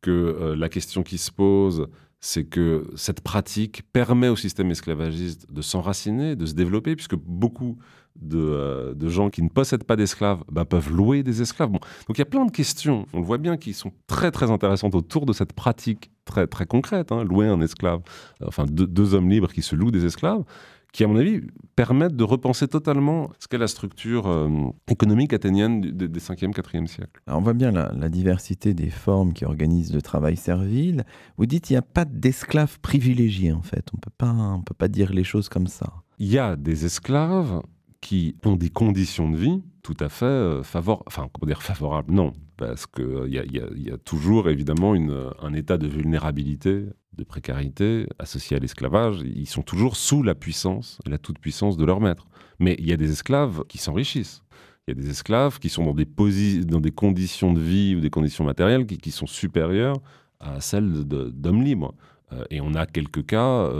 que euh, la question qui se pose, c'est que cette pratique permet au système esclavagiste de s'enraciner, de se développer, puisque beaucoup de, euh, gens qui ne possèdent pas d'esclaves bah, peuvent louer des esclaves. Donc il y a plein de questions, on le voit bien, qui sont très très intéressantes autour de cette pratique très, très concrète, hein, louer un esclave, enfin deux, hommes libres qui se louent des esclaves, qui, à mon avis, permettent de repenser totalement ce qu'est la structure euh, économique athénienne des, 5e, 4e siècles. on voit bien la, diversité des formes qui organisent le travail servile. Vous dites qu'il n'y a pas d'esclaves privilégiés, en fait. On ne peut pas dire les choses comme ça. Il y a des esclaves qui ont des conditions de vie tout à fait euh, favorables. Enfin, comment dire favorables Non, parce qu'il euh, y, a toujours évidemment une, un état de vulnérabilité, de précarité associé à l'esclavage. Ils sont toujours sous la puissance, la toute-puissance de leur maître. Mais il y a des esclaves qui s'enrichissent. Il y a des esclaves qui sont dans des, conditions de vie ou des conditions matérielles qui, sont supérieures à celles d'hommes libres. Euh, et on a quelques cas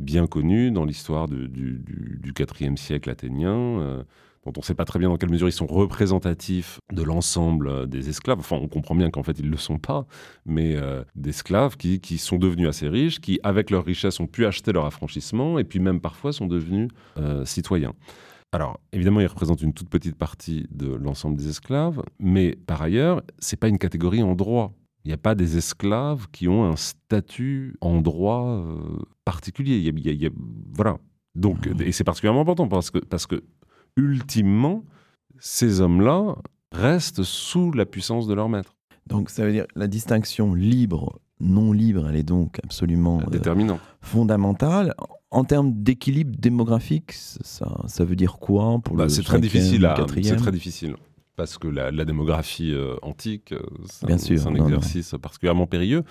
bien connus dans l'histoire du, du, siècle athénien dont on ne sait pas très bien dans quelle mesure ils sont représentatifs de l'ensemble euh, des esclaves. Enfin, on comprend bien qu'en fait, ils ne le sont pas, mais euh, d'esclaves qui, sont devenus assez riches, qui, avec leur richesse, ont pu acheter leur affranchissement, et puis même parfois sont devenus euh, citoyens. Alors, évidemment, ils représentent une toute petite partie de l'ensemble des esclaves, mais par ailleurs, c'est pas une catégorie en droit. Il n'y a pas des esclaves qui ont un statut en droit particulier. Il y a, voilà. Donc, mmh. et c'est particulièrement important parce que, parce que ultimement, ces hommes-là restent sous la puissance de leur maître. Donc ça veut dire la distinction libre, non libre, elle est donc absolument euh, déterminante, fondamentale. En termes d'équilibre démographique, ça, ça, veut dire quoi pour bah, le C'est très difficile. C'est très difficile parce que la, démographie euh, antique, euh, c'est un, exercice particulièrement périlleux.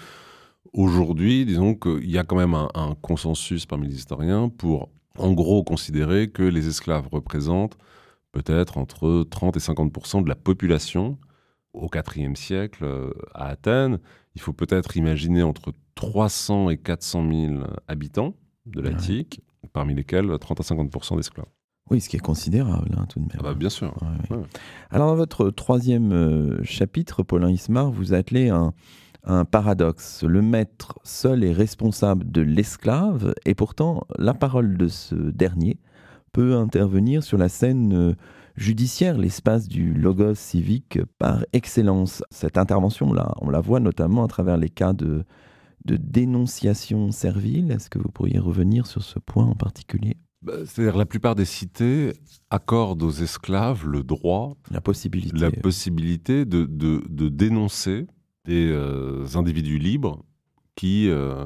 Aujourd'hui, disons qu'il y a quand même un, un, consensus parmi les historiens pour en gros considérer que les esclaves représentent peut-être entre 30 et 50% de la population au IVe siècle euh, à Athènes. Il faut peut-être imaginer entre 300 et 400 000 habitants de l'Attique, parmi lesquels 30 à 50% d'esclaves. Oui, ce qui est considérable, hein, tout de même. Ah bah, bien sûr. Ouais, ouais. Alors, dans votre troisième euh, chapitre, Paulin Ismar, vous attelez un, un paradoxe. Le maître seul est responsable de l'esclave, et pourtant, la parole de ce dernier peut intervenir sur la scène euh, judiciaire, l'espace du logos civique par excellence. Cette intervention-là, on la voit notamment à travers les cas de, de dénonciation servile. Est-ce que vous pourriez revenir sur ce point en particulier? C'est-à-dire la plupart des cités accordent aux esclaves le droit, La possibilité. la possibilité de, de- de dénoncer des euh, individus libres qui euh,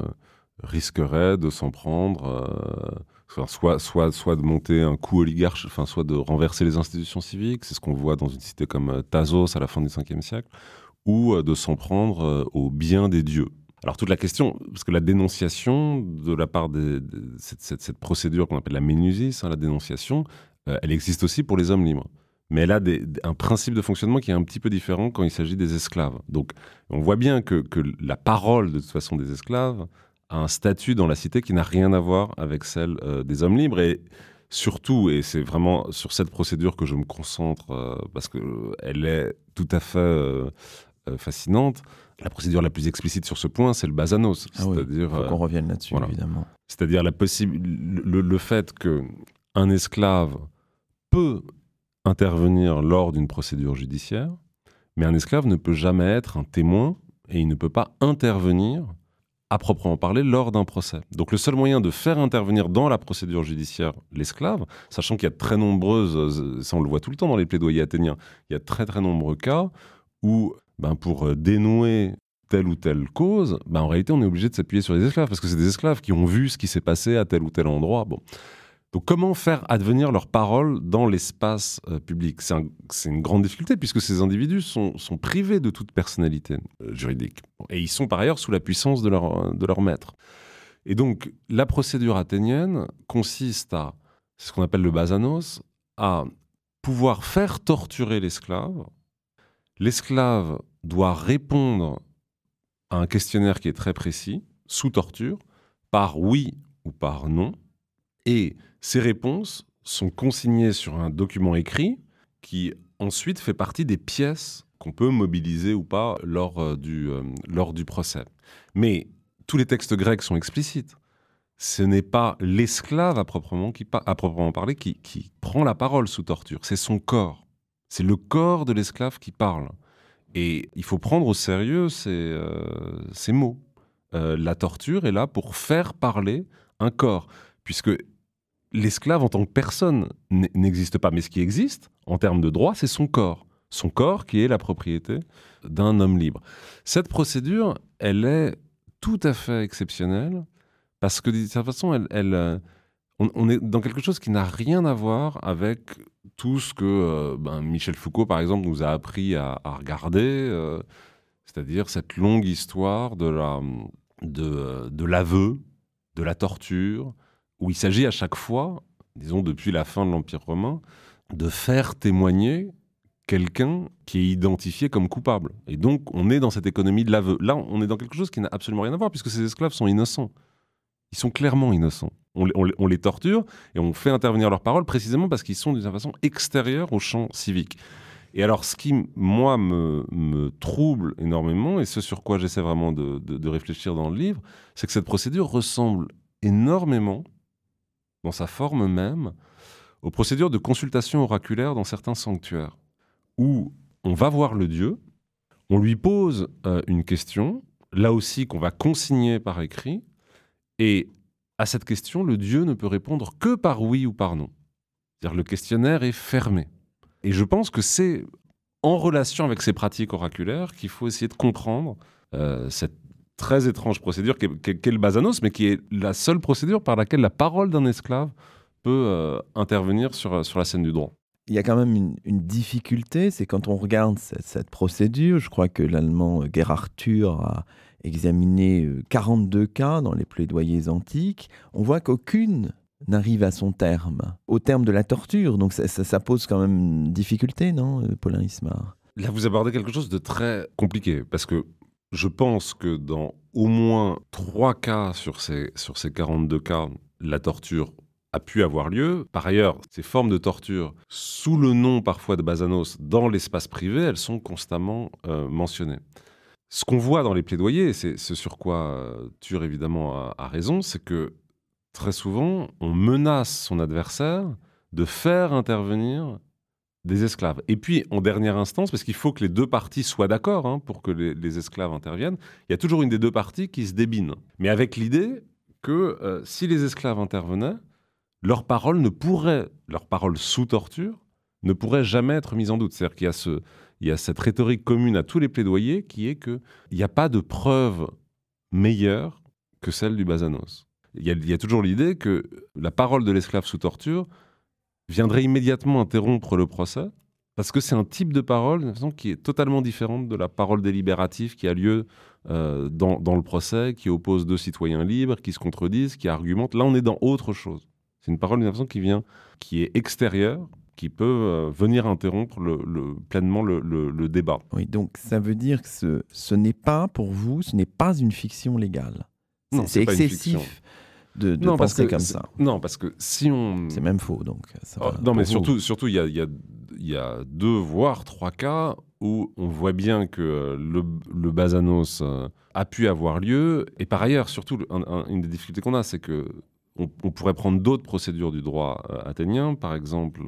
risqueraient de s'en prendre, euh, soit, soit, soit, de monter un coup oligarche, enfin, soit de renverser les institutions civiques, c'est ce qu'on voit dans une cité comme Thasos à la fin du 5e siècle, ou de s'en prendre aux biens des dieux. Alors toute la question, parce que la dénonciation de la part de cette, procédure qu'on appelle la ménusis, hein, la dénonciation, euh, elle existe aussi pour les hommes libres. Mais elle a un principe de fonctionnement qui est un petit peu différent quand il s'agit des esclaves. Donc on voit bien que, la parole de toute façon des esclaves a un statut dans la cité qui n'a rien à voir avec celle euh, des hommes libres. Et surtout, et c'est vraiment sur cette procédure que je me concentre, euh, parce qu'elle est tout à fait fascinante, la procédure la plus explicite sur ce point, c'est le basanos. Ah c'est-à-dire, faut euh, qu'on revienne là-dessus, voilà. évidemment. c'est-à-dire la possible, le, le fait que un esclave peut intervenir lors d'une procédure judiciaire, mais un esclave ne peut jamais être un témoin et il ne peut pas intervenir à proprement parler lors d'un procès. Donc le seul moyen de faire intervenir dans la procédure judiciaire l'esclave, sachant qu'il y a de très nombreuses, euh, ça on le voit tout le temps dans les plaidoyers athéniens, il y a de très très nombreux cas où ben, pour euh, dénouer telle ou telle cause, ben, en réalité on est obligé de s'appuyer sur les esclaves, parce que c'est des esclaves qui ont vu ce qui s'est passé à tel ou tel endroit. Bon. Donc comment faire advenir leurs paroles dans l'espace euh, public? C'est un- c'est une grande difficulté puisque ces individus sont, sont privés de toute personnalité euh, juridique. Et ils sont par ailleurs sous la puissance de leur, de leur maître. Et donc la procédure athénienne consiste à, c'est ce qu'on appelle le basanos, à pouvoir faire torturer l'esclave. L'esclave doit répondre à un questionnaire qui est très précis, sous torture, par oui ou par non. Et ces réponses sont consignées sur un document écrit qui ensuite fait partie des pièces qu'on peut mobiliser ou pas lors, euh, du, euh, lors du procès. Mais tous les textes grecs sont explicites. Ce n'est pas l'esclave à proprement, qui à proprement parler qui, qui prend la parole sous torture, c'est son corps. C'est le corps de l'esclave qui parle. Et il faut prendre au sérieux ces, euh, mots. Euh, la torture est là pour faire parler un corps, puisque l'esclave en tant que personne n'existe pas. Mais ce qui existe, en termes de droit, c'est son corps. Son corps qui est la propriété d'un homme libre. Cette procédure, elle est tout à fait exceptionnelle, parce que d'une certaine façon, elle, elle, euh, on, est dans quelque chose qui n'a rien à voir avec tout ce que euh, ben, Michel Foucault, par exemple, nous a appris à, regarder, euh, c'est-à-dire cette longue histoire de l'aveu, de la torture, où il s'agit à chaque fois, disons depuis la fin de l'Empire romain, de faire témoigner quelqu'un qui est identifié comme coupable. Et donc, on est dans cette économie de l'aveu. Là, on est dans quelque chose qui n'a absolument rien à voir, puisque ces esclaves sont innocents. Ils sont clairement innocents. On les, torture et on fait intervenir leurs paroles précisément parce qu'ils sont d'une façon extérieurs au champ civique. Et alors, ce qui, moi, me, trouble énormément, et ce sur quoi j'essaie vraiment de réfléchir dans le livre, c'est que cette procédure ressemble énormément, dans sa forme même, aux procédures de consultation oraculaire dans certains sanctuaires, où on va voir le Dieu, on lui pose euh, une question, là aussi qu'on va consigner par écrit, et à cette question, le Dieu ne peut répondre que par oui ou par non. C'est-à-dire le questionnaire est fermé. Et je pense que c'est en relation avec ces pratiques oraculaires qu'il faut essayer de comprendre euh, cette très étrange procédure qu'est le basanos, mais qui est la seule procédure par laquelle la parole d'un esclave peut euh, intervenir sur, sur la scène du droit. Il y a quand même une, difficulté, c'est quand on regarde cette, cette procédure, je crois que l'allemand euh, Gerhard Thür a examiné euh, 42 cas dans les plaidoyers antiques, on voit qu'aucune n'arrive à son terme, au terme de la torture. Donc ça, pose quand même une difficulté, non, euh, Paulin Ismar Là, vous abordez quelque chose de très compliqué, parce que je pense que dans au moins trois cas sur ces, sur ces 42 cas, la torture a pu avoir lieu. Par ailleurs, ces formes de torture, sous le nom parfois de Basanos, dans l'espace privé, elles sont constamment euh, mentionnées. Ce qu'on voit dans les plaidoyers, c'est ce sur quoi euh, Tur évidemment a, raison, c'est que très souvent, on menace son adversaire de faire intervenir des esclaves. Et puis, en dernière instance, parce qu'il faut que les deux parties soient d'accord hein, pour que les, esclaves interviennent, il y a toujours une des deux parties qui se débine. Mais avec l'idée que euh, si les esclaves intervenaient, leur parole ne pourrait, leur parole sous torture, ne pourrait jamais être mise en doute. C'est-à-dire qu'il y a, ce, il y a cette rhétorique commune à tous les plaidoyers qui est qu'il n'y a pas de preuve meilleure que celle du Basanos. Il y a, toujours l'idée que la parole de l'esclave sous torture viendrait immédiatement interrompre le procès, parce que c'est un type de parole qui est totalement différente de la parole délibérative qui a lieu euh, dans, le procès, qui oppose deux citoyens libres, qui se contredisent, qui argumentent. Là, on est dans autre chose. C'est une parole, qui vient, qui est extérieure, qui peut euh, venir interrompre le, pleinement le, débat. Oui, donc ça veut dire que ce, ce n'est pas, pour vous, ce n'est pas une fiction légale. C'est excessif de, de penser comme ça. Non, parce que si on... C'est même faux, donc. Oh, non, mais surtout, surtout, il y a, y, a, y a, deux, voire trois cas où on voit bien que euh, le, le Basanos euh, a pu avoir lieu. Et par ailleurs, surtout, une des difficultés qu'on a, c'est que on, pourrait prendre d'autres procédures du droit euh, athénien, par exemple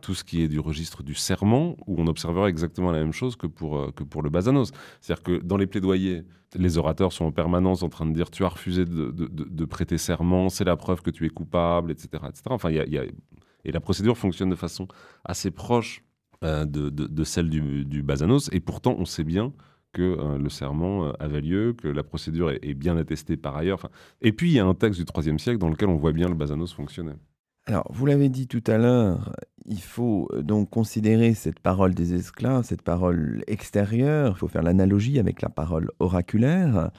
tout ce qui est du registre du serment, où on observerait exactement la même chose que pour, que pour le Basanos. C'est-à-dire que dans les plaidoyers, les orateurs sont en permanence en train de dire tu as refusé de, prêter serment, c'est la preuve que tu es coupable, etc. etc. Enfin, y a... Et la procédure fonctionne de façon assez proche de, celle du, du Basanos, et pourtant on sait bien que euh, le serment euh, avait lieu, que la procédure est, bien attestée par ailleurs. Enfin, et puis, il y a un texte du IIIe siècle dans lequel on voit bien le basanos fonctionner. Alors, vous l'avez dit tout à l'heure, il faut euh, donc considérer cette parole des esclaves, cette parole extérieure, il faut faire l'analogie avec la parole oraculaire.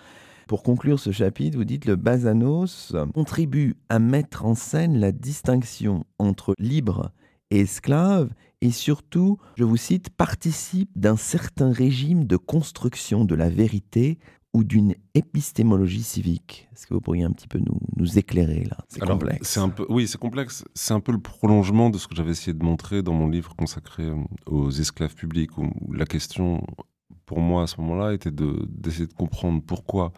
Pour conclure ce chapitre, vous dites le basanos contribue à mettre en scène la distinction entre libre et esclave et surtout, je vous cite, participe d'un certain régime de construction de la vérité ou d'une épistémologie civique. Est-ce que vous pourriez un petit peu nous, nous éclairer là? C'est complexe. C'est un peu, oui, c'est complexe. C'est un peu le prolongement de ce que j'avais essayé de montrer dans mon livre consacré euh, aux esclaves publics, où la question, pour moi, à ce moment-là, était d'essayer de comprendre pourquoi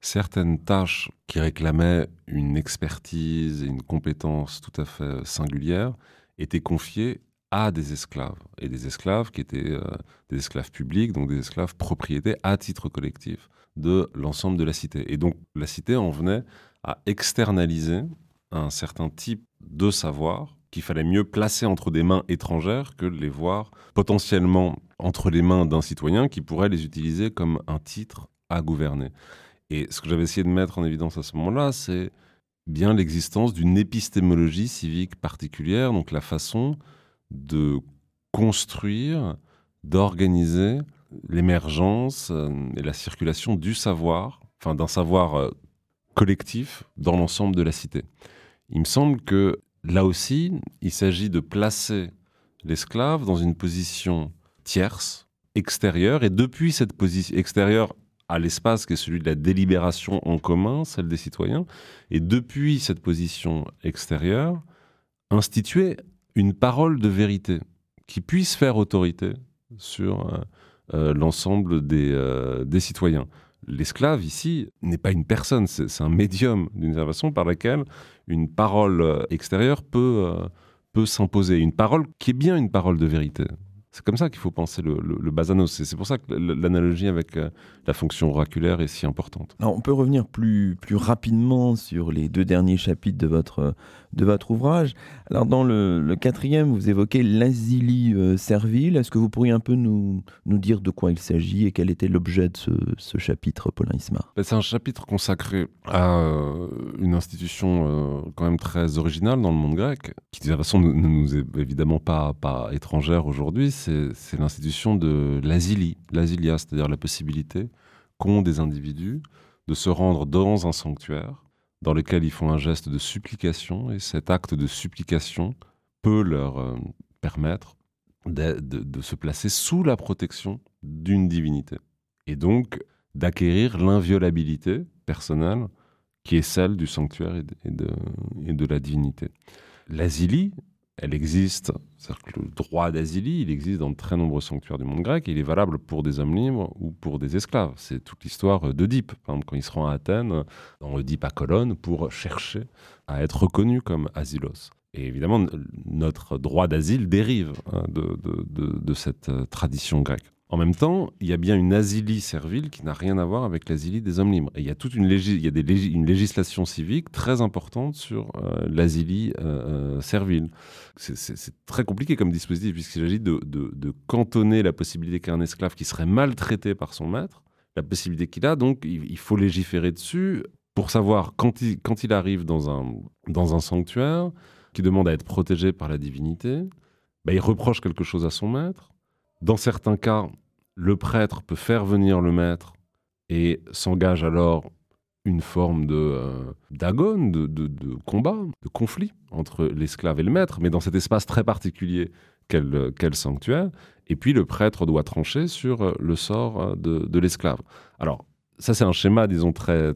certaines tâches qui réclamaient une expertise et une compétence tout à fait singulière étaient confiées à des esclaves, et des esclaves qui étaient euh, des esclaves publics, donc des esclaves propriétés à titre collectif de l'ensemble de la cité. Et donc la cité en venait à externaliser un certain type de savoir qu'il fallait mieux placer entre des mains étrangères que les voir potentiellement entre les mains d'un citoyen qui pourrait les utiliser comme un titre à gouverner. Et ce que j'avais essayé de mettre en évidence à ce moment-là, c'est bien l'existence d'une épistémologie civique particulière, donc la façon de construire, d'organiser l'émergence euh, et la circulation du savoir, enfin d'un savoir euh, collectif dans l'ensemble de la cité. Il me semble que là aussi, il s'agit de placer l'esclave dans une position tierce, extérieure, et depuis cette position extérieure à l'espace qui est celui de la délibération en commun, celle des citoyens, et depuis cette position extérieure, instituer une parole de vérité qui puisse faire autorité sur euh, euh, l'ensemble des, euh, des, citoyens. L'esclave ici n'est pas une personne, c'est un médium d'une façon par laquelle une parole extérieure peut, peut s'imposer. Une parole qui est bien une parole de vérité. C'est comme ça qu'il faut penser le, le, basanos. C'est pour ça que l'analogie avec la fonction oraculaire est si importante. On peut revenir plus, plus rapidement sur les deux derniers chapitres de votre, de votre ouvrage. Alors, dans le, quatrième, vous évoquez l'asilie euh, servile. Est-ce que vous pourriez un peu nous, nous dire de quoi il s'agit et quel était l'objet de ce, ce, chapitre, Paulin Ismar? Ben, C'est un chapitre consacré à euh, une institution quand même très originale dans le monde grec, qui de toute façon ne nous est évidemment pas, pas étrangère aujourd'hui c'est l'institution de l'asilie, l'asilia, c'est-à-dire la possibilité qu'ont des individus de se rendre dans un sanctuaire dans lequel ils font un geste de supplication, et cet acte de supplication peut leur euh, permettre de, se placer sous la protection d'une divinité, et donc d'acquérir l'inviolabilité personnelle qui est celle du sanctuaire et de, et de, la divinité. L'asilie, elle existe, c'est-à-dire que le droit d'asilie, il existe dans de très nombreux sanctuaires du monde grec, il est valable pour des hommes libres ou pour des esclaves. C'est toute l'histoire d'Oedipe, par exemple, quand il se rend à Athènes, dans Oedipe à Colonne, pour chercher à être reconnu comme asilos. Et évidemment, notre droit d'asile dérive hein, de, cette tradition grecque. En même temps, il y a bien une asilie servile qui n'a rien à voir avec l'asilie des hommes libres. Et il y a toute une, législation civique très importante sur euh, l'asilie euh, servile. C'est très compliqué comme dispositif puisqu'il s'agit de, cantonner la possibilité qu'un esclave qui serait maltraité par son maître, la possibilité qu'il a, donc il, faut légiférer dessus pour savoir quand il, arrive dans un, sanctuaire, qui demande à être protégé par la divinité, bah, il reproche quelque chose à son maître. Dans certains cas, le prêtre peut faire venir le maître et s'engage alors une forme de euh, d'agone, de, combat, de conflit entre l'esclave et le maître, mais dans cet espace très particulier qu'est le, sanctuaire. Et puis le prêtre doit trancher sur euh, le sort euh, de, de l'esclave. Alors, ça c'est un schéma, disons, très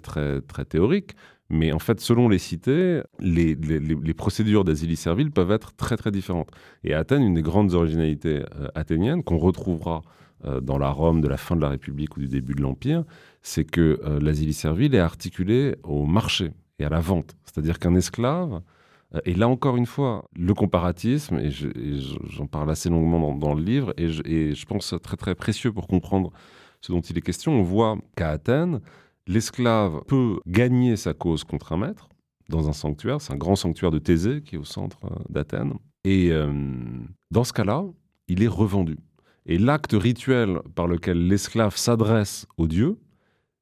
théorique, mais en fait, selon les cités, les, procédures d'asilie servile peuvent être très très différentes. Et à Athènes, une des grandes originalités euh, athéniennes qu'on retrouvera euh, dans la Rome de la fin de la République ou du début de l'Empire, c'est que euh, l'asilie servile est articulée au marché et à la vente. C'est-à-dire qu'un esclave, et là encore une fois, le comparatisme, et j'en parle assez longuement dans, le livre, et je, et je pense très très précieux pour comprendre ce dont il est question, on voit qu'à Athènes, L'esclave peut gagner sa cause contre un maître dans un sanctuaire. C'est un grand sanctuaire de Thésée qui est au centre euh, d'Athènes. Et euh, dans ce cas-là, il est revendu. Et l'acte rituel par lequel l'esclave s'adresse au dieu,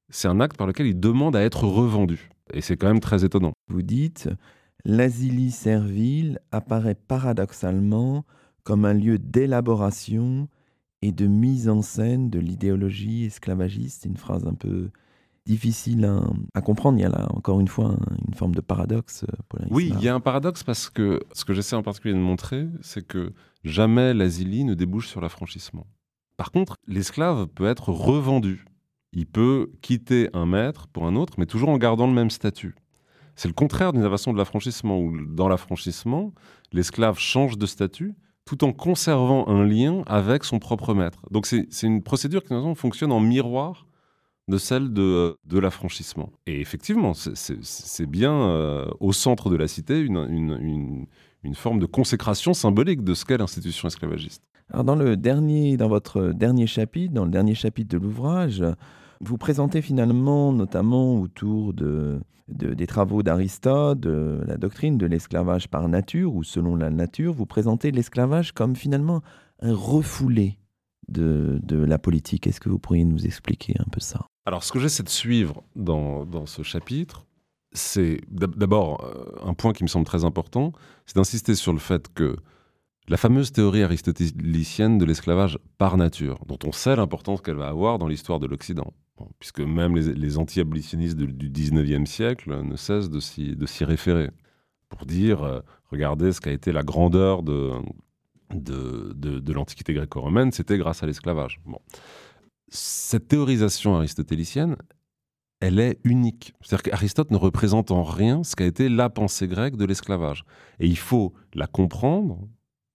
c'est un acte par lequel il demande à être revendu. Et c'est quand même très étonnant. Vous dites, l'asilie servile apparaît paradoxalement comme un lieu d'élaboration et de mise en scène de l'idéologie esclavagiste. Une phrase un peu difficile à, comprendre. Il y a là, encore une fois, une forme de paradoxe. Euh, pour oui, il y a un paradoxe parce que ce que j'essaie en particulier de montrer, c'est que jamais l'asilie ne débouche sur l'affranchissement. Par contre, l'esclave peut être revendu. Il peut quitter un maître pour un autre, mais toujours en gardant le même statut. C'est le contraire d'une façon de l'affranchissement, où dans l'affranchissement, l'esclave change de statut tout en conservant un lien avec son propre maître. Donc c'est une procédure qui fonctionne en miroir de celle de, de l'affranchissement. Et effectivement, c'est bien euh, au centre de la cité une, une, forme de consécration symbolique de ce qu'est l'institution esclavagiste. Alors dans, le dernier, dans votre dernier chapitre, dans le dernier chapitre de l'ouvrage, vous présentez finalement, notamment autour de, des travaux d'Aristote, de la doctrine de l'esclavage par nature ou selon la nature, vous présentez l'esclavage comme finalement un refoulé de, la politique. Est-ce que vous pourriez nous expliquer un peu ça? Alors, ce que j'essaie de suivre dans, dans ce chapitre, c'est d'abord euh, un point qui me semble très important, c'est d'insister sur le fait que la fameuse théorie aristotélicienne de l'esclavage par nature, dont on sait l'importance qu'elle va avoir dans l'histoire de l'Occident, puisque même les, anti-abolitionnistes du 19e siècle ne cessent de s'y référer, pour dire, euh, regardez ce qu'a été la grandeur de, de, de, l'Antiquité gréco-romaine, c'était grâce à l'esclavage. Bon cette théorisation aristotélicienne, elle est unique. C'est-à-dire qu'Aristote ne représente en rien ce qu'a été la pensée grecque de l'esclavage. Et il faut la comprendre,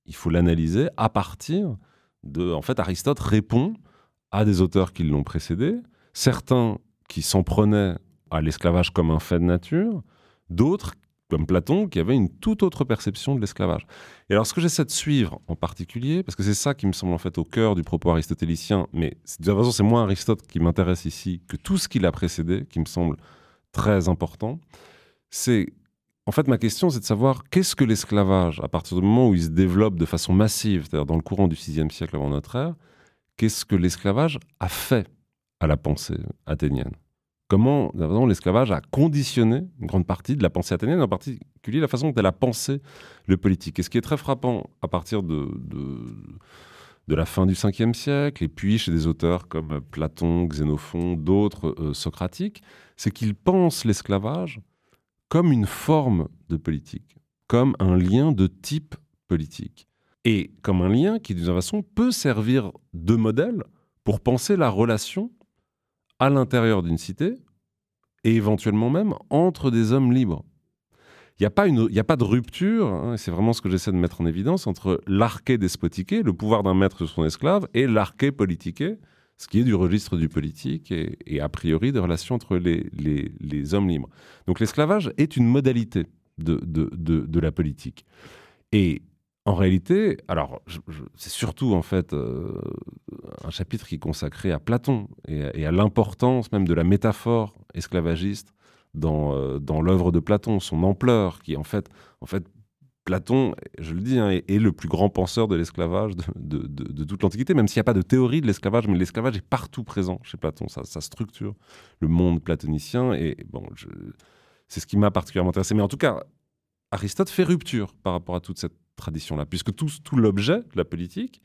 il faut l'analyser à partir de... En fait, Aristote répond à des auteurs qui l'ont précédé, certains qui s'en prenaient à l'esclavage comme un fait de nature, d'autres comme Platon, qui avait une toute autre perception de l'esclavage. Et alors, ce que j'essaie de suivre en particulier, parce que c'est ça qui me semble en fait au cœur du propos aristotélicien, mais de toute façon, c'est moins Aristote qui m'intéresse ici que tout ce qui l'a précédé, qui me semble très important, c'est en fait, ma question, c'est de savoir qu'est-ce que l'esclavage, à partir du moment où il se développe de façon massive, c'est-à-dire dans le courant du VIe siècle avant notre ère, qu'est-ce que l'esclavage a fait à la pensée athénienne? Comment l'esclavage a conditionné une grande partie de la pensée athénienne, en particulier la façon dont elle a pensé le politique. Et ce qui est très frappant à partir de, de, la fin du 5e siècle, et puis chez des auteurs comme Platon, Xénophon, d'autres euh, socratiques, c'est qu'ils pensent l'esclavage comme une forme de politique, comme un lien de type politique, et comme un lien qui, d'une façon, peut servir de modèle pour penser la relation à l'intérieur d'une cité et éventuellement même entre des hommes libres. Il n'y a, pas a pas de rupture, hein, c'est vraiment ce que j'essaie de mettre en évidence, entre l'arché despotiqué, le pouvoir d'un maître sur son esclave, et l'arché politiqué, ce qui est du registre du politique et, a priori des relations entre les, hommes libres. Donc l'esclavage est une modalité de, de, de, la politique. Et en réalité, alors c'est surtout en fait euh, un chapitre qui est consacré à Platon et, à l'importance même de la métaphore esclavagiste dans, euh, dans l'œuvre de Platon, son ampleur, qui en fait, en fait Platon, je le dis, hein, est, le plus grand penseur de l'esclavage de, toute l'Antiquité, même s'il n'y a pas de théorie de l'esclavage, mais l'esclavage est partout présent chez Platon, ça, structure le monde platonicien, et bon, c'est ce qui m'a particulièrement intéressé. Mais en tout cas, Aristote fait rupture par rapport à toute cette tradition-là, puisque tout, l'objet de la politique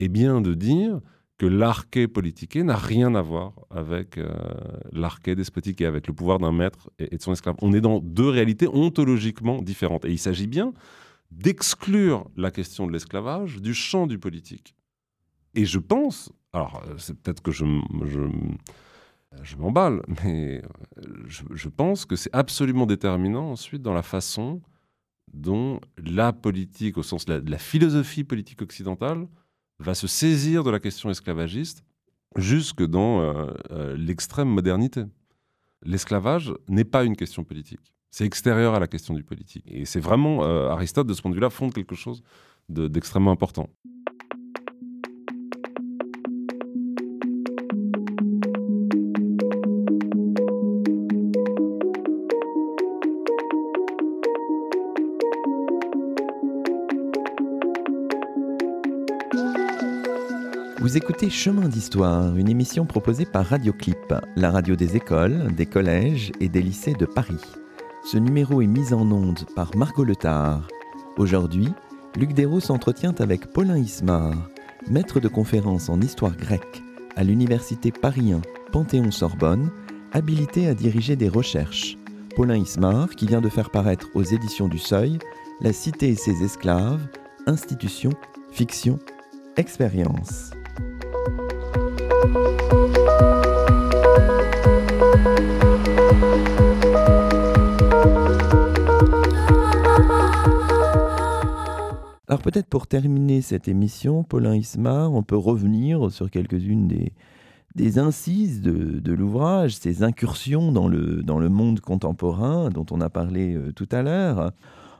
est bien de dire que l'arché politiqué n'a rien à voir avec euh, l'arché despotique avec le pouvoir d'un maître et, de son esclave. On est dans deux réalités ontologiquement différentes. Et il s'agit bien d'exclure la question de l'esclavage du champ du politique. Et je pense, alors euh, c'est peut-être que je, je, m'emballe, mais euh, je, pense que c'est absolument déterminant ensuite dans la façon dont la politique, au sens de la philosophie politique occidentale, va se saisir de la question esclavagiste jusque dans euh, euh, l'extrême modernité. L'esclavage n'est pas une question politique. C'est extérieur à la question du politique. Et c'est vraiment, euh, Aristote, de ce point de vue-là, fonde quelque chose d'extrêmement important. Vous écoutez Chemin d'Histoire, une émission proposée par Radioclip, la radio des écoles, des collèges et des lycées de Paris. Ce numéro est mis en onde par Margot Letard. Aujourd'hui, Luc Dérault s'entretient avec Paulin Ismar, maître de conférence en histoire grecque à l'université Paris Panthéon-Sorbonne, habilité à diriger des recherches. Paulin Ismar, qui vient de faire paraître aux éditions du Seuil La Cité et ses esclaves, institution, fiction, expérience. Alors peut-être pour terminer cette émission, Paulin Ismar, on peut revenir sur quelques-unes des, incises de, l'ouvrage, ces incursions dans le, dans le monde contemporain dont on a parlé euh, tout à l'heure,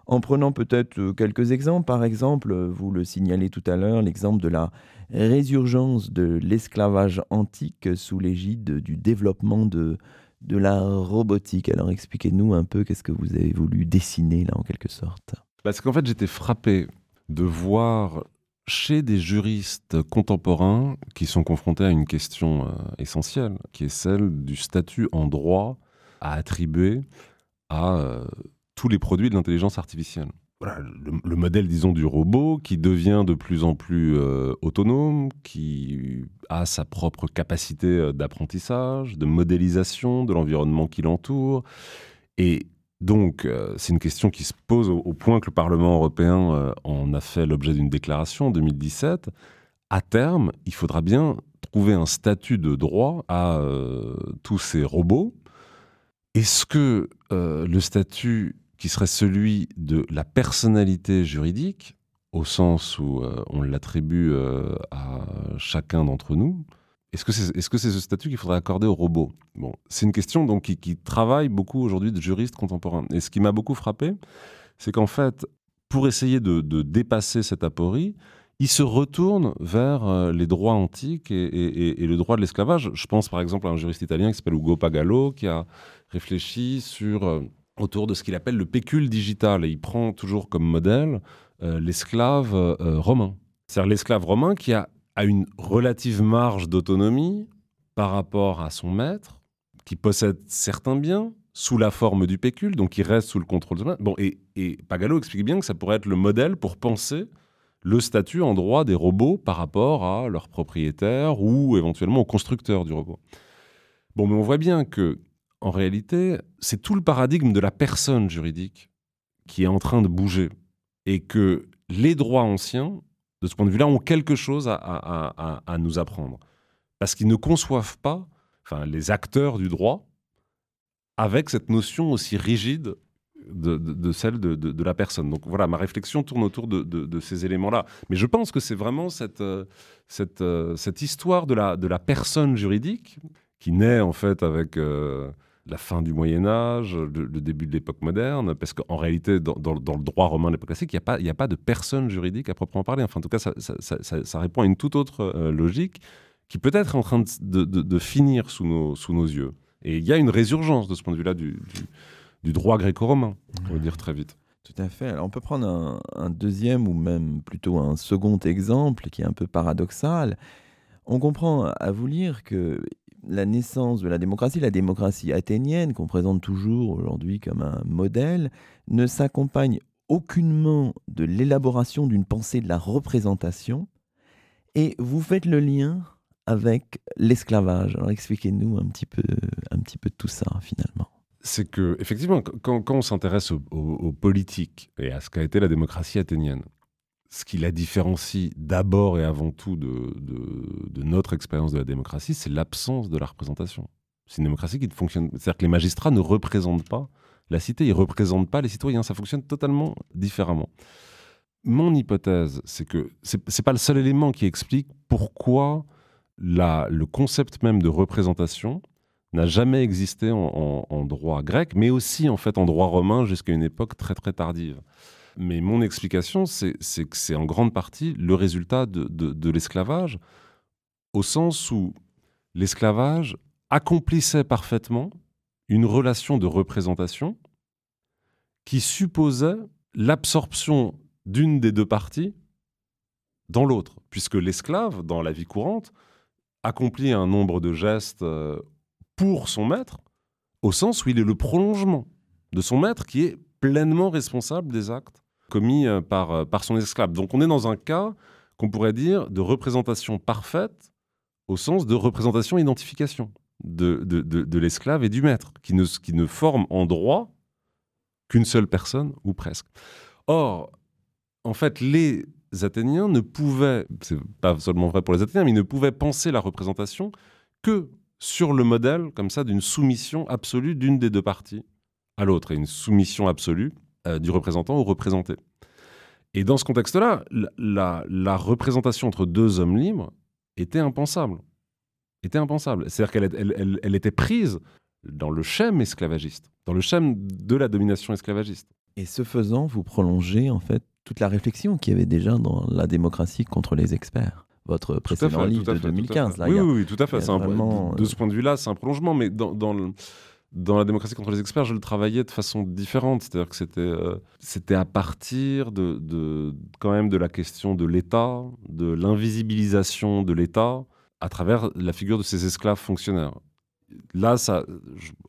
en prenant peut-être euh, quelques exemples. Par exemple, vous le signalez tout à l'heure, l'exemple de la résurgence de l'esclavage antique sous l'égide du développement de, de la robotique. Alors expliquez-nous un peu qu'est-ce que vous avez voulu dessiner là en quelque sorte. Parce qu'en fait j'étais frappé de voir chez des juristes contemporains qui sont confrontés à une question euh, essentielle, qui est celle du statut en droit à attribuer à euh, tous les produits de l'intelligence artificielle le, modèle, disons, du robot qui devient de plus en plus euh, autonome, qui a sa propre capacité euh, d'apprentissage, de modélisation de l'environnement qui l'entoure. Et donc, euh, c'est une question qui se pose au, point que le Parlement européen en a fait l'objet d'une déclaration en 2017. À terme, il faudra bien trouver un statut de droit à tous ces robots. Est-ce que le statut qui serait celui de la personnalité juridique, au sens où euh, on l'attribue euh, à chacun d'entre nous. Est-ce que c'est est -ce, ce statut qu'il faudrait accorder aux robots? Bon, C'est une question donc, qui, travaille beaucoup aujourd'hui de juristes contemporains. Et ce qui m'a beaucoup frappé, c'est qu'en fait, pour essayer de, dépasser cette aporie, il se retourne vers euh, les droits antiques et, et le droit de l'esclavage. Je pense par exemple à un juriste italien qui s'appelle Ugo Pagallo, qui a réfléchi sur autour de ce qu'il appelle le pécule digital. Et il prend toujours comme modèle euh, l'esclave euh, romain. C'est-à-dire l'esclave romain qui a, a, une relative marge d'autonomie par rapport à son maître, qui possède certains biens sous la forme du pécule, donc qui reste sous le contrôle de son maître. Bon, et, et explique bien que ça pourrait être le modèle pour penser le statut en droit des robots par rapport à leur propriétaire ou éventuellement au constructeur du robot. Bon, mais on voit bien que en réalité, c'est tout le paradigme de la personne juridique qui est en train de bouger. Et que les droits anciens, de ce point de vue-là, ont quelque chose à, nous apprendre. Parce qu'ils ne conçoivent pas, enfin, les acteurs du droit, avec cette notion aussi rigide de, celle de, la personne. Donc voilà, ma réflexion tourne autour de, ces éléments-là. Mais je pense que c'est vraiment cette, euh, euh, histoire de la, de la personne juridique qui naît en fait avec euh, la fin du Moyen Âge, le, début de l'époque moderne, parce qu'en réalité, dans, le droit romain de l'époque classique, il n'y a, pas, a pas de personne juridique à proprement parler. Enfin, en tout cas, ça, répond à une toute autre logique qui peut-être en train de, finir sous nos, yeux. Et il y a une résurgence de ce point de vue-là du du droit gréco-romain, on va dire très vite. Tout à fait. Alors on peut prendre un, deuxième ou même plutôt un second exemple qui est un peu paradoxal. On comprend à vous lire que la naissance de la démocratie, la démocratie athénienne, qu'on présente toujours aujourd'hui comme un modèle, ne s'accompagne aucunement de l'élaboration d'une pensée de la représentation. Et vous faites le lien avec l'esclavage. Alors expliquez-nous un petit peu, un petit peu tout ça finalement c'est que, effectivement, quand, on s'intéresse aux, politiques et à ce qu'a été la démocratie athénienne, ce qui la différencie d'abord et avant tout de, notre expérience de la démocratie, c'est l'absence de la représentation. C'est une démocratie qui ne fonctionne. C'est-à-dire que les magistrats ne représentent pas la cité, ils ne représentent pas les citoyens. Ça fonctionne totalement différemment. Mon hypothèse, c'est que ce n'est pas le seul élément qui explique pourquoi le concept même de représentation n'a jamais existé en, droit grec, mais aussi en fait en droit romain jusqu'à une époque très très tardive. Mais mon explication, c'est que c'est en grande partie le résultat de, l'esclavage, au sens où l'esclavage accomplissait parfaitement une relation de représentation qui supposait l'absorption d'une des deux parties dans l'autre, puisque l'esclave, dans la vie courante, accomplit un nombre de gestes euh, pour son maître, au sens où il est le prolongement de son maître qui est pleinement responsable des actes commis euh, par, euh, par son esclave. Donc on est dans un cas qu'on pourrait dire de représentation parfaite au sens de représentation-identification de, de, de, l'esclave et du maître, qui ne, qui ne forment en droit qu'une seule personne, ou presque. Or, en fait, les Athéniens ne pouvaient, c'est pas seulement vrai pour les Athéniens, mais ils ne pouvaient penser la représentation que sur le modèle comme ça d'une soumission absolue d'une des deux parties à l'autre et une soumission absolue euh, du représentant au représenté. Et dans ce contexte-là, la, représentation entre deux hommes libres était impensable. Était impensable. C'est-à-dire qu'elle elle, était prise dans le schème esclavagiste, dans le schème de la domination esclavagiste. Et ce faisant, vous prolongez en fait toute la réflexion qu'il y avait déjà dans la démocratie contre les experts votre précédent livre de 2015. oui, oui, tout à fait. de ce point de vue-là, c'est un prolongement. Mais dans, dans, la démocratie contre les experts, je le travaillais de façon différente. C'est-à-dire que c'était euh, c'était à partir de, de, quand même de la question de l'État, de l'invisibilisation de l'État à travers la figure de ces esclaves fonctionnaires. Là, ça,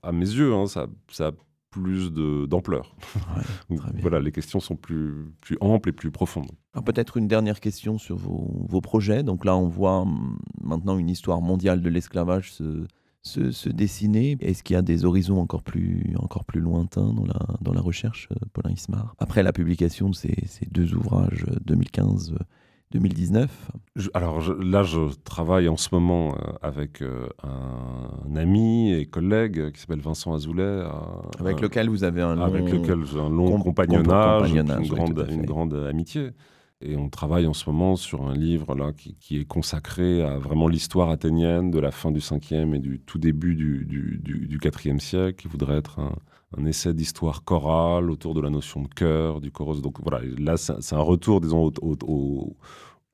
à mes yeux, hein, ça, ça plus d'ampleur. voilà, les questions sont plus, plus amples et plus profondes. Alors peut-être une dernière question sur vos, vos, projets. Donc là, on voit hum, maintenant une histoire mondiale de l'esclavage se, se, se, dessiner. Est-ce qu'il y a des horizons encore plus, encore plus lointains dans la, dans la recherche, euh, Paulin Ismar? Après la publication de ces, ces deux ouvrages 2015 euh, 2019 Alors là, je travaille en ce moment euh, avec euh, un, ami et collègue qui s'appelle Vincent Azoulay. avec lequel vous avez un long, avec lequel un long compagnonnage, une, grande, une grande amitié. Et on travaille en ce moment sur un livre là, qui, est consacré à vraiment l'histoire athénienne de la fin du 5e et du tout début du, du, du, 4e siècle, qui voudrait être un, essai d'histoire chorale autour de la notion de chœur, du choros. Donc voilà, là, c'est un retour, disons, au,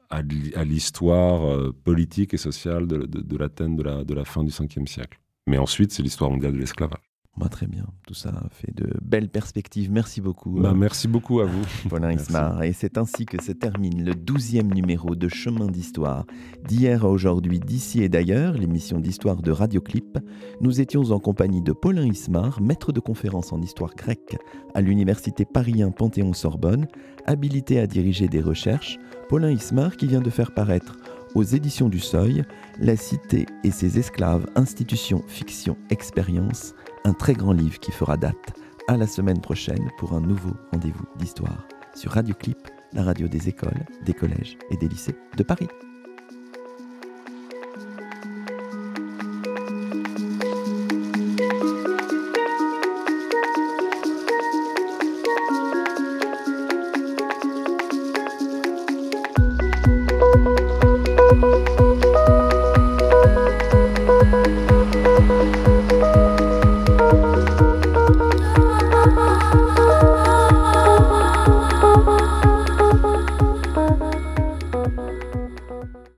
à l'histoire euh, politique et sociale de, de, l'Athènes de la, de la fin du 5e siècle. Mais ensuite, c'est l'histoire mondiale de l'esclavage. Bah, très bien, tout ça fait de belles perspectives. Merci beaucoup. Bah, merci beaucoup à vous. Paulin Ismar. Et c'est ainsi que se termine le douzième numéro de Chemin d'Histoire. D'hier à aujourd'hui, d'ici et d'ailleurs, l'émission d'histoire de Radioclip. Nous étions en compagnie de Paulin Ismar, maître de conférence en histoire grecque à l'université Paris Panthéon-Sorbonne, habilité à diriger des recherches. Paulin Ismar qui vient de faire paraître aux éditions du Seuil La Cité et ses esclaves, institutions, fiction, expérience un très grand livre qui fera date. À la semaine prochaine pour un nouveau rendez-vous d'histoire sur Radio Clip, la radio des écoles, des collèges et des lycées de Paris.